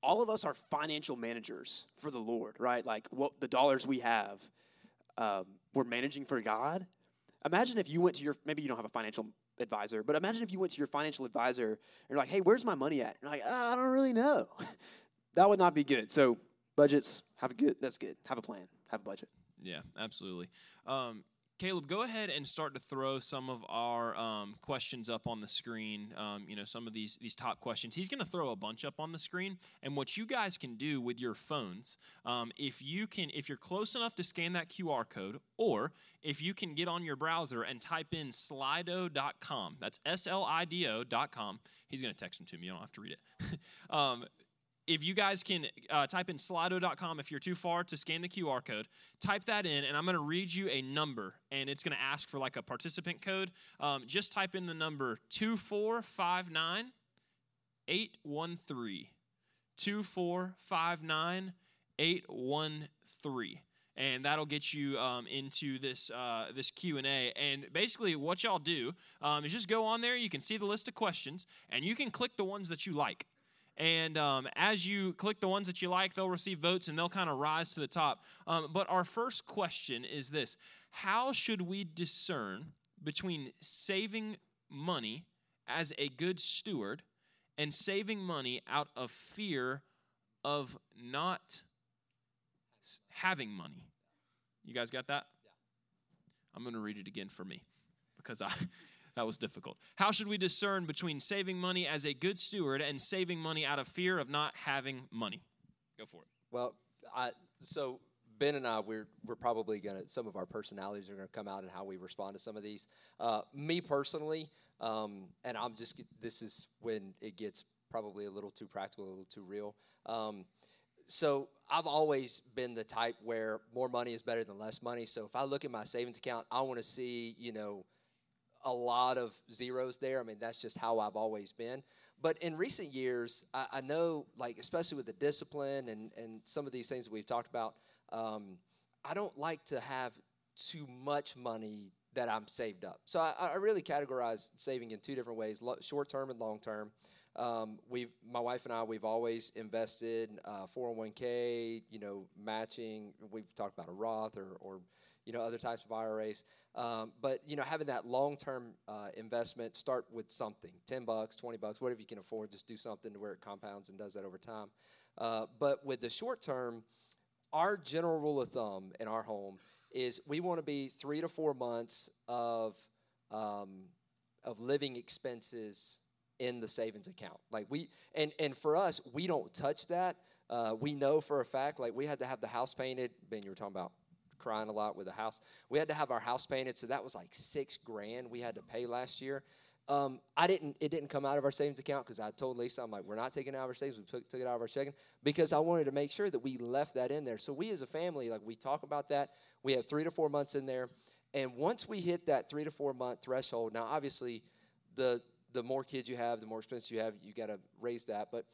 all of us are financial managers for the Lord, right? Like what the dollars we have, um, we're managing for God. Imagine if you went to your maybe you don't have a financial advisor, but imagine if you went to your financial advisor and you're like, "Hey, where's my money at?" And you're like, oh, "I don't really know." that would not be good. So budgets, have a good. That's good. Have a plan. Have a budget. Yeah, absolutely. Um, Caleb, go ahead and start to throw some of our um, questions up on the screen. Um, you know, some of these these top questions. He's going to throw a bunch up on the screen, and what you guys can do with your phones, um, if you can, if you're close enough to scan that QR code, or if you can get on your browser and type in Slido.com. That's S L I D O.com. He's going to text them to me. You don't have to read it. If you guys can uh, type in slido.com if you're too far to scan the QR code, type that in, and I'm going to read you a number, and it's going to ask for like a participant code. Um, just type in the number 2459 813. 2459 813 and that'll get you um, into this uh, this Q and A. And basically, what y'all do um, is just go on there. You can see the list of questions, and you can click the ones that you like. And um, as you click the ones that you like, they'll receive votes and they'll kind of rise to the top. Um, but our first question is this How should we discern between saving money as a good steward and saving money out of fear of not having money? You guys got that? I'm going to read it again for me because I. That was difficult. How should we discern between saving money as a good steward and saving money out of fear of not having money? Go for it. Well, I, so Ben and I, we're we're probably gonna some of our personalities are gonna come out in how we respond to some of these. Uh, me personally, um, and I'm just this is when it gets probably a little too practical, a little too real. Um, so I've always been the type where more money is better than less money. So if I look at my savings account, I want to see you know a lot of zeros there. I mean, that's just how I've always been. But in recent years, I, I know, like, especially with the discipline and, and some of these things that we've talked about, um, I don't like to have too much money that I'm saved up. So I, I really categorize saving in two different ways short term and long term. Um, we, my wife and I, we've always invested uh, 401k, you know, matching. We've talked about a Roth or, or you know, other types of IRAs. Um, but you know, having that long-term uh, investment, start with something, 10 bucks, 20 bucks, whatever you can afford. Just do something to where it compounds and does that over time. Uh, but with the short term, our general rule of thumb in our home is we want to be three to four months of um, of living expenses in the savings account. Like we and and for us, we don't touch that. Uh, we know for a fact, like we had to have the house painted. Ben, you were talking about crying a lot with the house. We had to have our house painted, so that was like six grand we had to pay last year. Um, I didn't. It didn't come out of our savings account because I told Lisa, I'm like, we're not taking out of our savings. We took, took it out of our checking because I wanted to make sure that we left that in there. So we, as a family, like we talk about that. We have three to four months in there, and once we hit that three to four month threshold, now obviously, the the more kids you have, the more expenses you have, you got to raise that. But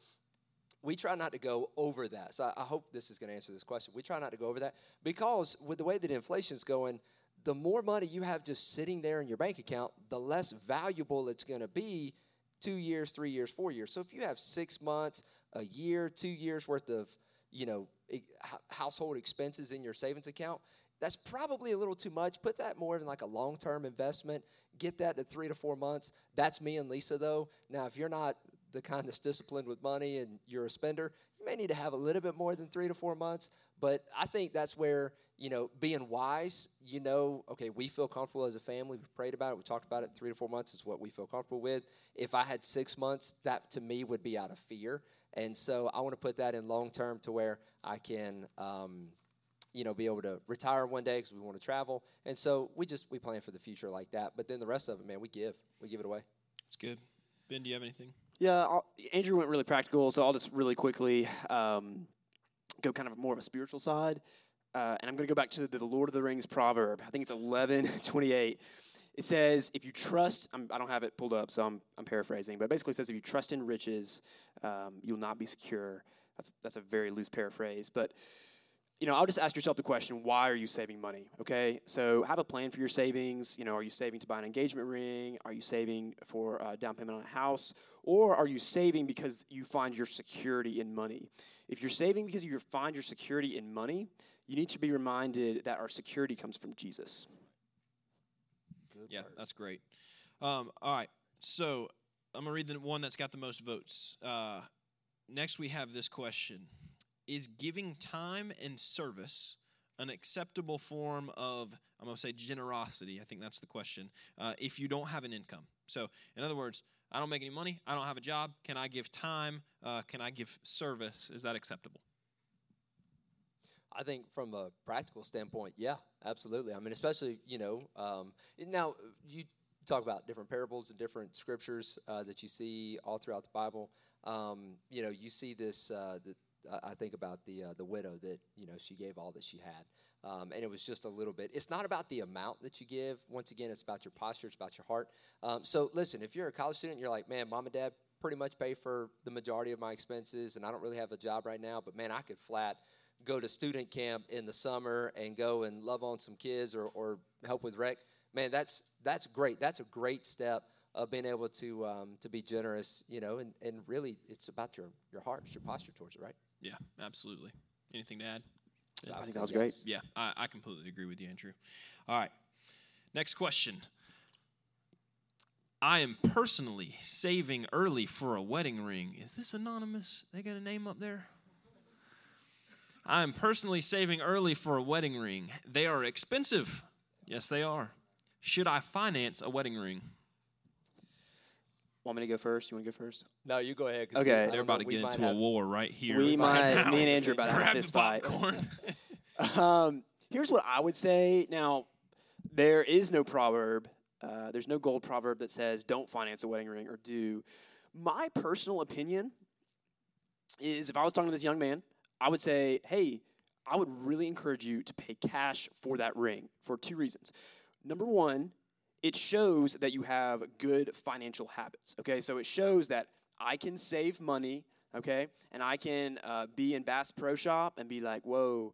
we try not to go over that. So I, I hope this is going to answer this question. We try not to go over that because with the way that inflation is going the more money you have just sitting there in your bank account, the less valuable it's going to be two years, three years, four years. So if you have six months, a year, two years worth of, you know, household expenses in your savings account, that's probably a little too much. Put that more in like a long term investment. Get that to three to four months. That's me and Lisa, though. Now, if you're not the kind that's disciplined with money and you're a spender, you may need to have a little bit more than three to four months. But I think that's where you know, being wise, you know, okay, we feel comfortable as a family. We prayed about it. We talked about it. Three to four months is what we feel comfortable with. If I had six months, that to me would be out of fear. And so I want to put that in long term to where I can, um, you know, be able to retire one day because we want to travel. And so we just we plan for the future like that. But then the rest of it, man, we give. We give it away. It's good. Ben, do you have anything? Yeah, I'll, Andrew went really practical, so I'll just really quickly um, go kind of more of a spiritual side. Uh, and I'm going to go back to the Lord of the Rings proverb. I think it's 11 28. It says, if you trust, I'm, I do not have it pulled up, so I'm, I'm paraphrasing, but it basically says, if you trust in riches, um, you'll not be secure. That's, that's a very loose paraphrase. But, you know, I'll just ask yourself the question, why are you saving money? Okay, so have a plan for your savings. You know, are you saving to buy an engagement ring? Are you saving for a down payment on a house? Or are you saving because you find your security in money? If you're saving because you find your security in money, you need to be reminded that our security comes from Jesus. Good yeah, that's great. Um, all right, so I'm going to read the one that's got the most votes. Uh, next, we have this question Is giving time and service an acceptable form of, I'm going to say generosity? I think that's the question. Uh, if you don't have an income. So, in other words, I don't make any money. I don't have a job. Can I give time? Uh, can I give service? Is that acceptable? I think from a practical standpoint, yeah, absolutely. I mean, especially you know, um, now you talk about different parables and different scriptures uh, that you see all throughout the Bible. Um, you know, you see this. Uh, the, I think about the uh, the widow that you know she gave all that she had, um, and it was just a little bit. It's not about the amount that you give. Once again, it's about your posture. It's about your heart. Um, so listen, if you're a college student, you're like, man, mom and dad pretty much pay for the majority of my expenses, and I don't really have a job right now. But man, I could flat go to student camp in the summer and go and love on some kids or, or help with rec, man, that's that's great. That's a great step of being able to um, to be generous, you know, and, and really it's about your your heart, it's your posture towards it, right? Yeah, absolutely. Anything to add? I think that was great. Yeah, I, I completely agree with you, Andrew. All right, next question. I am personally saving early for a wedding ring. Is this anonymous? They got a name up there? I am personally saving early for a wedding ring. They are expensive. Yes, they are. Should I finance a wedding ring? Want me to go first? You want to go first? No, you go ahead. Okay. We, They're about know, to get into a war right here. We might, now. me and Andrew about to have this fight. um, here's what I would say. Now, there is no proverb, uh, there's no gold proverb that says don't finance a wedding ring or do. My personal opinion is if I was talking to this young man I would say, hey, I would really encourage you to pay cash for that ring for two reasons. Number one, it shows that you have good financial habits. Okay, so it shows that I can save money. Okay, and I can uh, be in Bass Pro Shop and be like, whoa,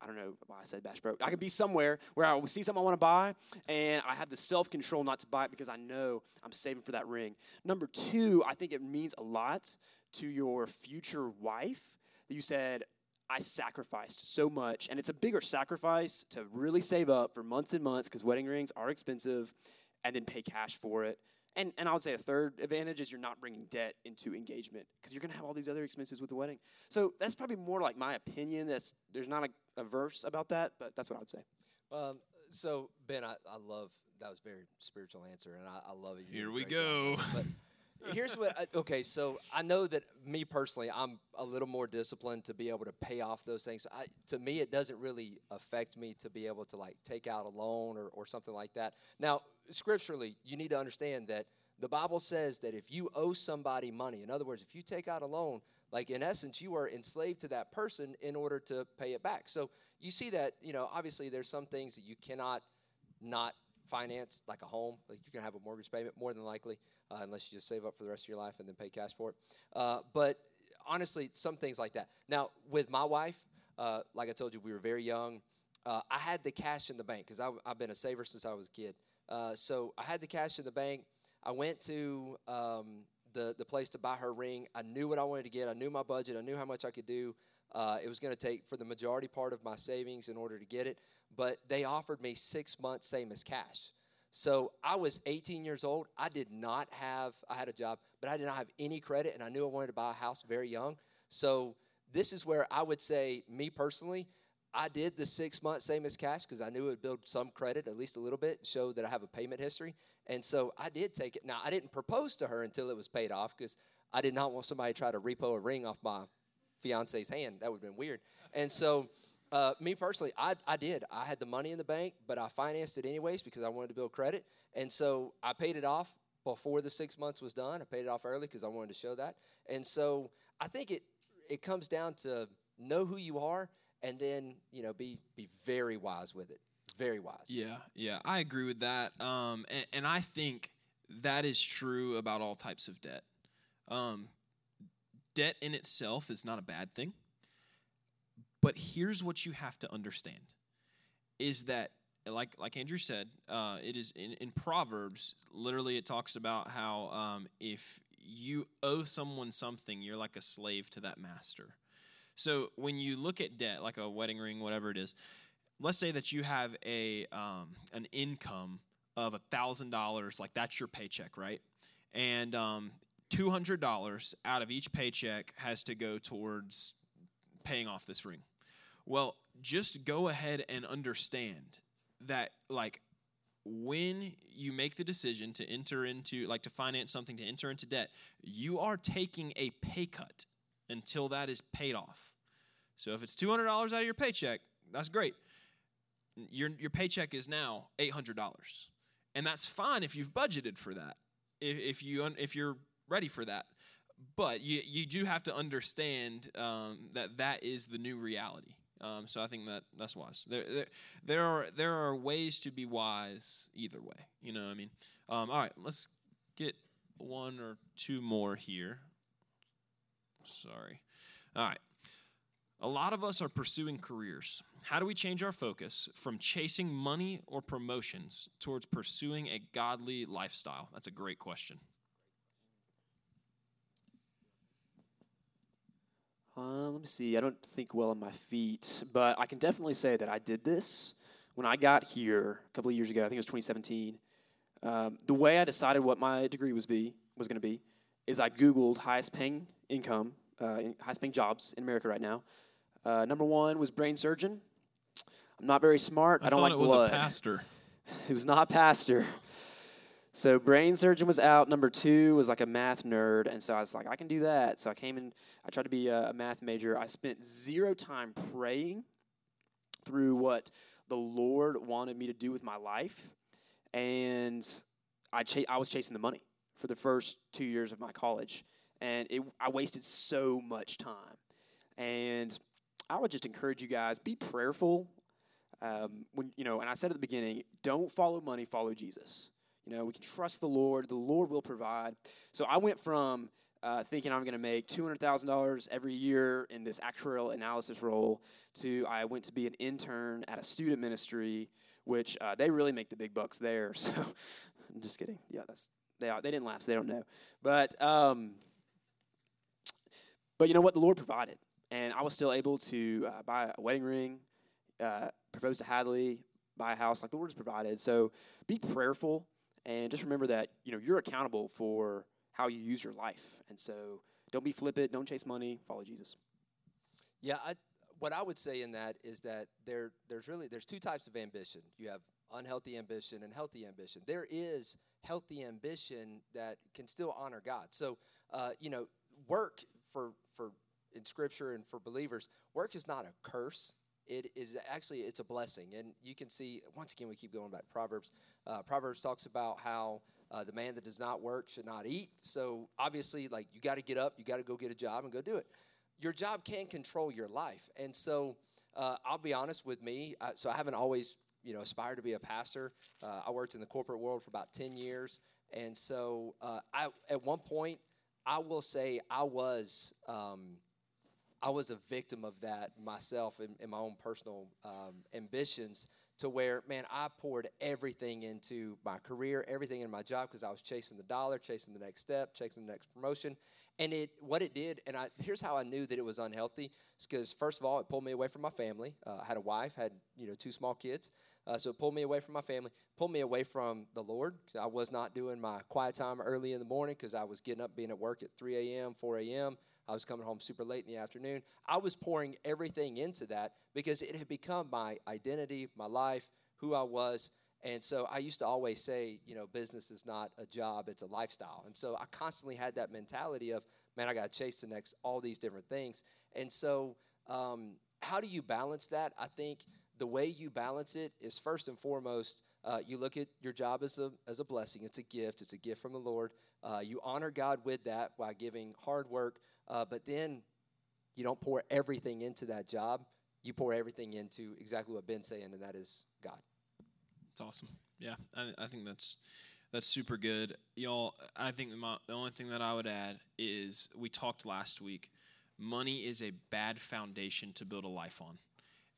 I don't know why I said Bass Pro. I could be somewhere where I see something I want to buy, and I have the self control not to buy it because I know I'm saving for that ring. Number two, I think it means a lot to your future wife that you said, I sacrificed so much. And it's a bigger sacrifice to really save up for months and months because wedding rings are expensive and then pay cash for it. And, and I would say a third advantage is you're not bringing debt into engagement because you're going to have all these other expenses with the wedding. So that's probably more like my opinion. That's there's not a, a verse about that, but that's what I would say. Um, so Ben, I, I love that was a very spiritual answer, and I, I love it. You Here we great job. go. But here's what. I, okay, so I know that me personally, I'm a little more disciplined to be able to pay off those things. I, to me, it doesn't really affect me to be able to like take out a loan or, or something like that. Now, scripturally, you need to understand that the Bible says that if you owe somebody money, in other words, if you take out a loan, like in essence, you are enslaved to that person in order to pay it back. So you see that, you know, obviously there's some things that you cannot not finance, like a home. Like you can have a mortgage payment more than likely, uh, unless you just save up for the rest of your life and then pay cash for it. Uh, but honestly, some things like that. Now, with my wife, uh, like I told you, we were very young. Uh, I had the cash in the bank because I've been a saver since I was a kid. Uh, so I had the cash in the bank. I went to um, the the place to buy her ring. I knew what I wanted to get. I knew my budget. I knew how much I could do. Uh, it was going to take for the majority part of my savings in order to get it. But they offered me six months, same as cash. So I was 18 years old. I did not have. I had a job, but I did not have any credit, and I knew I wanted to buy a house very young. So this is where I would say, me personally, I did the six months same as cash because I knew it would build some credit, at least a little bit, show that I have a payment history. And so I did take it. Now, I didn't propose to her until it was paid off because I did not want somebody to try to repo a ring off my fiance's hand. That would have been weird. And so, uh, me personally, I, I did. I had the money in the bank, but I financed it anyways because I wanted to build credit. And so I paid it off before the six months was done. I paid it off early because I wanted to show that. And so I think it it comes down to know who you are and then you know be be very wise with it very wise Yeah, yeah, I agree with that. Um, and, and I think that is true about all types of debt. Um, debt in itself is not a bad thing. But here's what you have to understand is that like like Andrew said, uh, it is in, in Proverbs. Literally, it talks about how um, if you owe someone something, you're like a slave to that master. So when you look at debt, like a wedding ring, whatever it is, let's say that you have a um, an income of a thousand dollars, like that's your paycheck, right? And um, two hundred dollars out of each paycheck has to go towards paying off this ring. Well, just go ahead and understand that, like, when you make the decision to enter into, like, to finance something, to enter into debt, you are taking a pay cut until that is paid off. So if it's $200 out of your paycheck, that's great. Your, your paycheck is now $800. And that's fine if you've budgeted for that, if, if, you, if you're ready for that. But you, you do have to understand um, that that is the new reality. Um, so I think that that's wise. There, there, there are there are ways to be wise either way. You know, what I mean, um, all right. Let's get one or two more here. Sorry. All right. A lot of us are pursuing careers. How do we change our focus from chasing money or promotions towards pursuing a godly lifestyle? That's a great question. Uh, let me see. I don't think well on my feet, but I can definitely say that I did this when I got here a couple of years ago. I think it was 2017. Um, the way I decided what my degree was be was going to be is I Googled highest paying income, uh, highest paying jobs in America right now. Uh, number one was brain surgeon. I'm not very smart. I, I don't like it was blood. a pastor. It was not pastor. So brain surgeon was out. Number two was like a math nerd, and so I was like, I can do that. So I came in. I tried to be a, math major. I spent zero time praying through what the Lord wanted me to do with my life, and I I was chasing the money for the first two years of my college, and it, I wasted so much time. And I would just encourage you guys be prayerful. Um, when you know, and I said at the beginning, don't follow money, follow Jesus. You know, we can trust the Lord. The Lord will provide. So I went from uh, thinking I'm going to make $200,000 every year in this actuarial analysis role to I went to be an intern at a student ministry, which uh, they really make the big bucks there. So I'm just kidding. Yeah, that's they they didn't laugh, so they don't know. But um, but you know what? The Lord provided, and I was still able to uh, buy a wedding ring, uh, propose to Hadley, buy a house. Like the Lord has provided. So be prayerful, and just remember that you know you're accountable for how you use your life. And so don't be flippant. Don't chase money. Follow Jesus. Yeah, I, what I would say in that is that there, there's really there's two types of ambition. You have unhealthy ambition and healthy ambition. There is healthy ambition that can still honor God. So, uh, you know, work for for in Scripture and for believers, work is not a curse. It is actually it's a blessing, and you can see once again we keep going back to Proverbs. Uh, Proverbs talks about how uh, the man that does not work should not eat. So obviously, like you got to get up, you got to go get a job and go do it. Your job can control your life, and so uh, I'll be honest with me. So I haven't always you know aspired to be a pastor. Uh, I worked in the corporate world for about ten years, and so uh, I at one point I will say I was. Um, I was a victim of that myself in, in my own personal um, ambitions to where, man, I poured everything into my career, everything in my job because I was chasing the dollar, chasing the next step, chasing the next promotion. And it, what it did, and I, here's how I knew that it was unhealthy, because first of all, it pulled me away from my family. Uh, I had a wife, had you know two small kids, uh, so it pulled me away from my family, pulled me away from the Lord. I was not doing my quiet time early in the morning because I was getting up, being at work at 3 a.m., 4 a.m. I was coming home super late in the afternoon. I was pouring everything into that because it had become my identity, my life, who I was. And so I used to always say, you know, business is not a job, it's a lifestyle. And so I constantly had that mentality of, man, I got to chase the next, all these different things. And so, um, how do you balance that? I think the way you balance it is first and foremost, uh, you look at your job as a, as a blessing. It's a gift. It's a gift from the Lord. Uh, you honor God with that by giving hard work, uh, but then you don't pour everything into that job. You pour everything into exactly what Ben's saying, and that is God. It's awesome. Yeah, I, I think that's that's super good, y'all. I think my, the only thing that I would add is we talked last week. Money is a bad foundation to build a life on,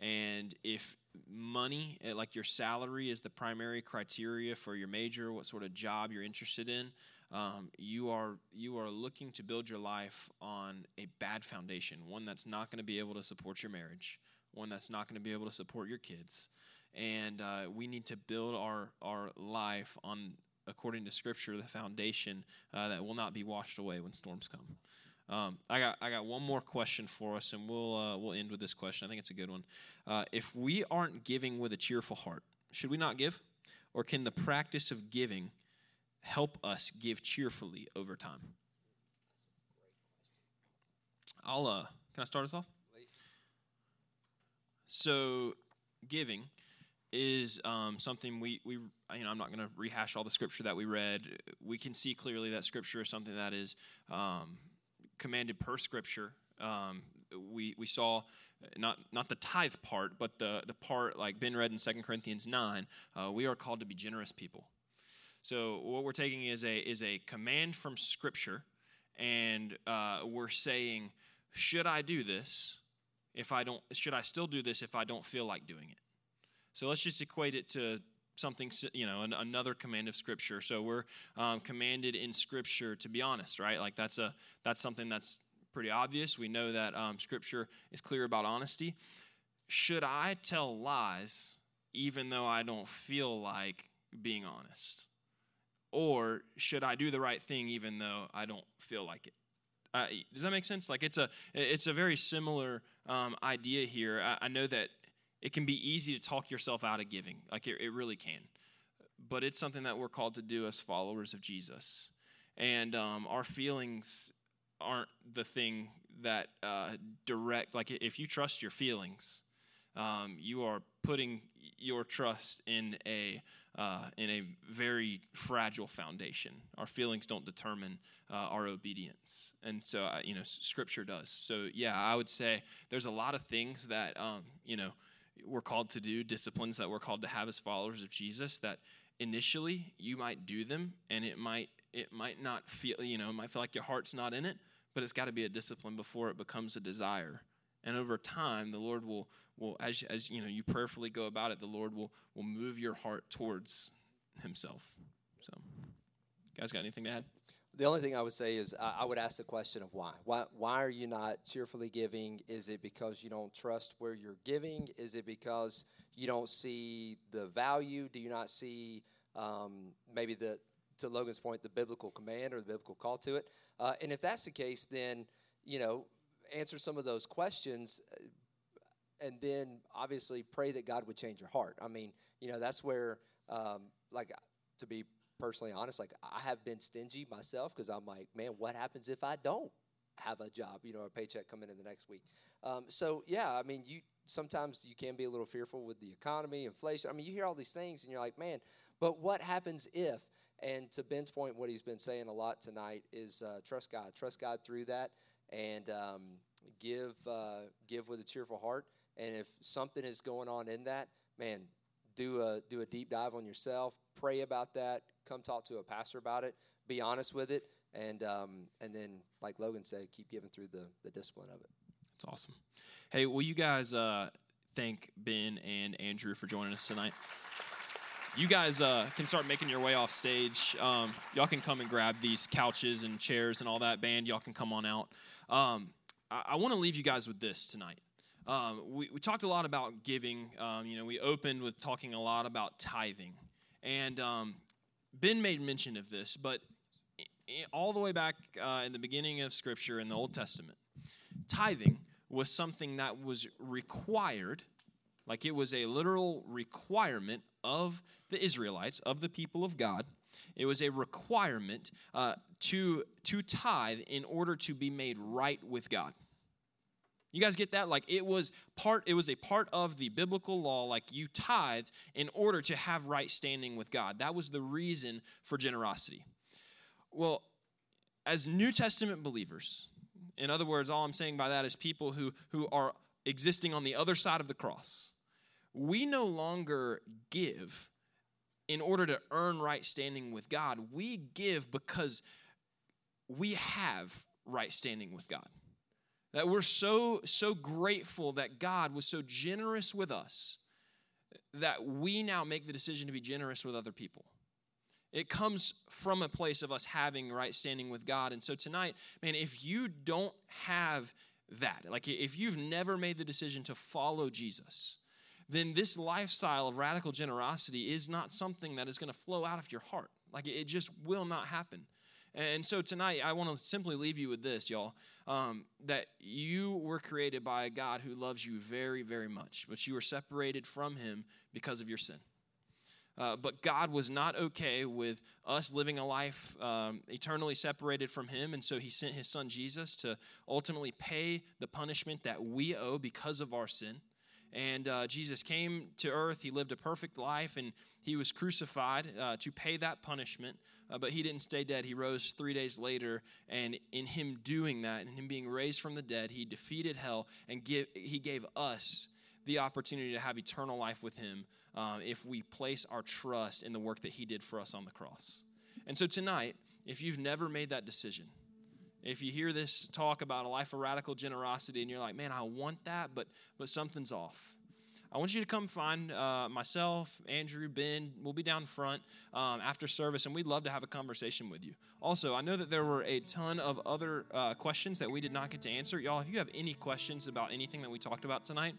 and if money, eh, like your salary, is the primary criteria for your major, what sort of job you're interested in, um, you are you are looking to build your life on a bad foundation, one that's not going to be able to support your marriage, one that's not going to be able to support your kids, and uh, we need to build our our life on according to Scripture the foundation uh, that will not be washed away when storms come. Um, I got I got one more question for us, and we'll uh, we'll end with this question. I think it's a good one. Uh, if we aren't giving with a cheerful heart, should we not give, or can the practice of giving help us give cheerfully over time? I'll uh, can I start us off? So, giving is um, something we, we you know I'm not going to rehash all the scripture that we read. We can see clearly that scripture is something that is um, commanded per scripture. Um, we we saw not not the tithe part, but the the part like Ben read in 2 Corinthians nine. Uh, we are called to be generous people. So what we're taking is a is a command from Scripture, and uh, we're saying, should I do this? If I don't, should I still do this if I don't feel like doing it? So let's just equate it to something, you know, an, another command of Scripture. So we're um, commanded in Scripture to be honest, right? Like that's a that's something that's pretty obvious. We know that um, Scripture is clear about honesty. Should I tell lies even though I don't feel like being honest? Or should I do the right thing even though I don't feel like it? Uh, does that make sense? Like it's a it's a very similar um, idea here. I, I, know that it can be easy to talk yourself out of giving, like it, it really can, but it's something that we're called to do as followers of Jesus, and um, our feelings aren't the thing that uh, direct. Like if you trust your feelings, um, you are putting your trust in a uh, in a very fragile foundation. Our feelings don't determine uh, our obedience, and so uh, you know Scripture does. So yeah, I would say there's a lot of things that um, you know we're called to do, disciplines that we're called to have as followers of Jesus. That initially you might do them, and it might it might not feel, you know, it might feel like your heart's not in it, but it's got to be a discipline before it becomes a desire. And over time, the Lord will, will as, as you know, you prayerfully go about it, the Lord will, will move your heart towards Himself. So, guys got anything to add? The only thing I would say is I, I would ask the question of why. Why why are you not cheerfully giving? Is it because you don't trust where you're giving? Is it because you don't see the value? Do you not see um, maybe the to Logan's point the biblical command or the biblical call to it? Uh, and if that's the case, then you know answer some of those questions, uh, and then obviously pray that God would change your heart. I mean, you know that's where um, like to be personally honest, like I have been stingy myself because I'm like, man, what happens if I don't have a job, you know, a paycheck coming in the next week? Um, so yeah, I mean, you sometimes you can be a little fearful with the economy, inflation. I mean, you hear all these things and you're like, man, but what happens if? And to Ben's point, what he's been saying a lot tonight is uh, trust God, trust God through that, and um, give uh, give with a cheerful heart. And if something is going on in that, man, do a do a deep dive on yourself, pray about that, come talk to a pastor about it, be honest with it, and um, and then like Logan said, keep giving through the the discipline of it. That's awesome. Hey, will you guys uh, thank Ben and Andrew for joining us tonight? You guys uh, can start making your way off stage. Um, y'all can come and grab these couches and chairs and all that. Band, y'all can come on out. Um, I, I want to leave you guys with this tonight. Um, we, we, talked a lot about giving. Um, you know, we opened with talking a lot about tithing. And um, Ben made mention of this, but all the way back uh, in the beginning of Scripture in the Old Testament, tithing was something that was required, like it was a literal requirement of the Israelites, of the people of God. It was a requirement uh, to, to tithe in order to be made right with God. You guys get that? Like it was part it was a part of the biblical law like you tithed in order to have right standing with God. That was the reason for generosity. Well, as New Testament believers, in other words, all I'm saying by that is people who who are existing on the other side of the cross. We no longer give in order to earn right standing with God. We give because we have right standing with God. That we're so, so grateful that God was so generous with us that we now make the decision to be generous with other people. It comes from a place of us having right standing with God. And so tonight, man, if you don't have that, like if you've never made the decision to follow Jesus, then this lifestyle of radical generosity is not something that is going to flow out of your heart. Like it just will not happen. And so tonight, I want to simply leave you with this, y'all um, that you were created by a God who loves you very, very much, but you were separated from Him because of your sin. Uh, but God was not okay with us living a life um, eternally separated from Him. And so He sent His Son Jesus to ultimately pay the punishment that we owe because of our sin. And uh, Jesus came to earth. He lived a perfect life and he was crucified uh, to pay that punishment. Uh, but he didn't stay dead. He rose three days later. And in him doing that, and him being raised from the dead, he defeated hell and give, he gave us the opportunity to have eternal life with him um, if we place our trust in the work that he did for us on the cross. And so tonight, if you've never made that decision, if you hear this talk about a life of radical generosity and you're like, man, I want that, but, but something's off. I want you to come find uh, myself, Andrew, Ben. We'll be down front um, after service, and we'd love to have a conversation with you. Also, I know that there were a ton of other uh, questions that we did not get to answer. Y'all, if you have any questions about anything that we talked about tonight,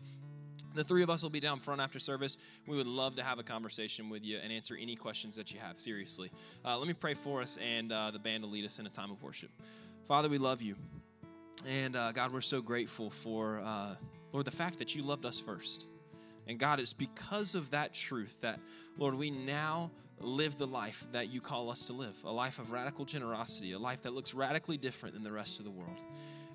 the three of us will be down front after service. We would love to have a conversation with you and answer any questions that you have, seriously. Uh, let me pray for us, and uh, the band will lead us in a time of worship. Father, we love you. And uh, God, we're so grateful for, uh, Lord, the fact that you loved us first. And God, it's because of that truth that, Lord, we now live the life that you call us to live a life of radical generosity, a life that looks radically different than the rest of the world.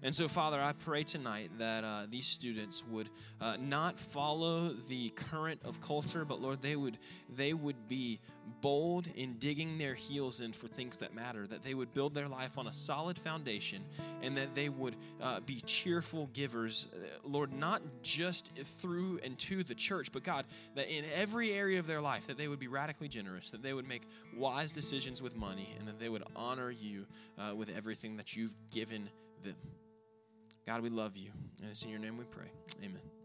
And so, Father, I pray tonight that uh, these students would uh, not follow the current of culture, but Lord, they would they would be bold in digging their heels in for things that matter. That they would build their life on a solid foundation, and that they would uh, be cheerful givers, uh, Lord, not just through and to the church, but God, that in every area of their life, that they would be radically generous, that they would make wise decisions with money, and that they would honor you uh, with everything that you've given them. God, we love you. And it's in your name we pray. Amen.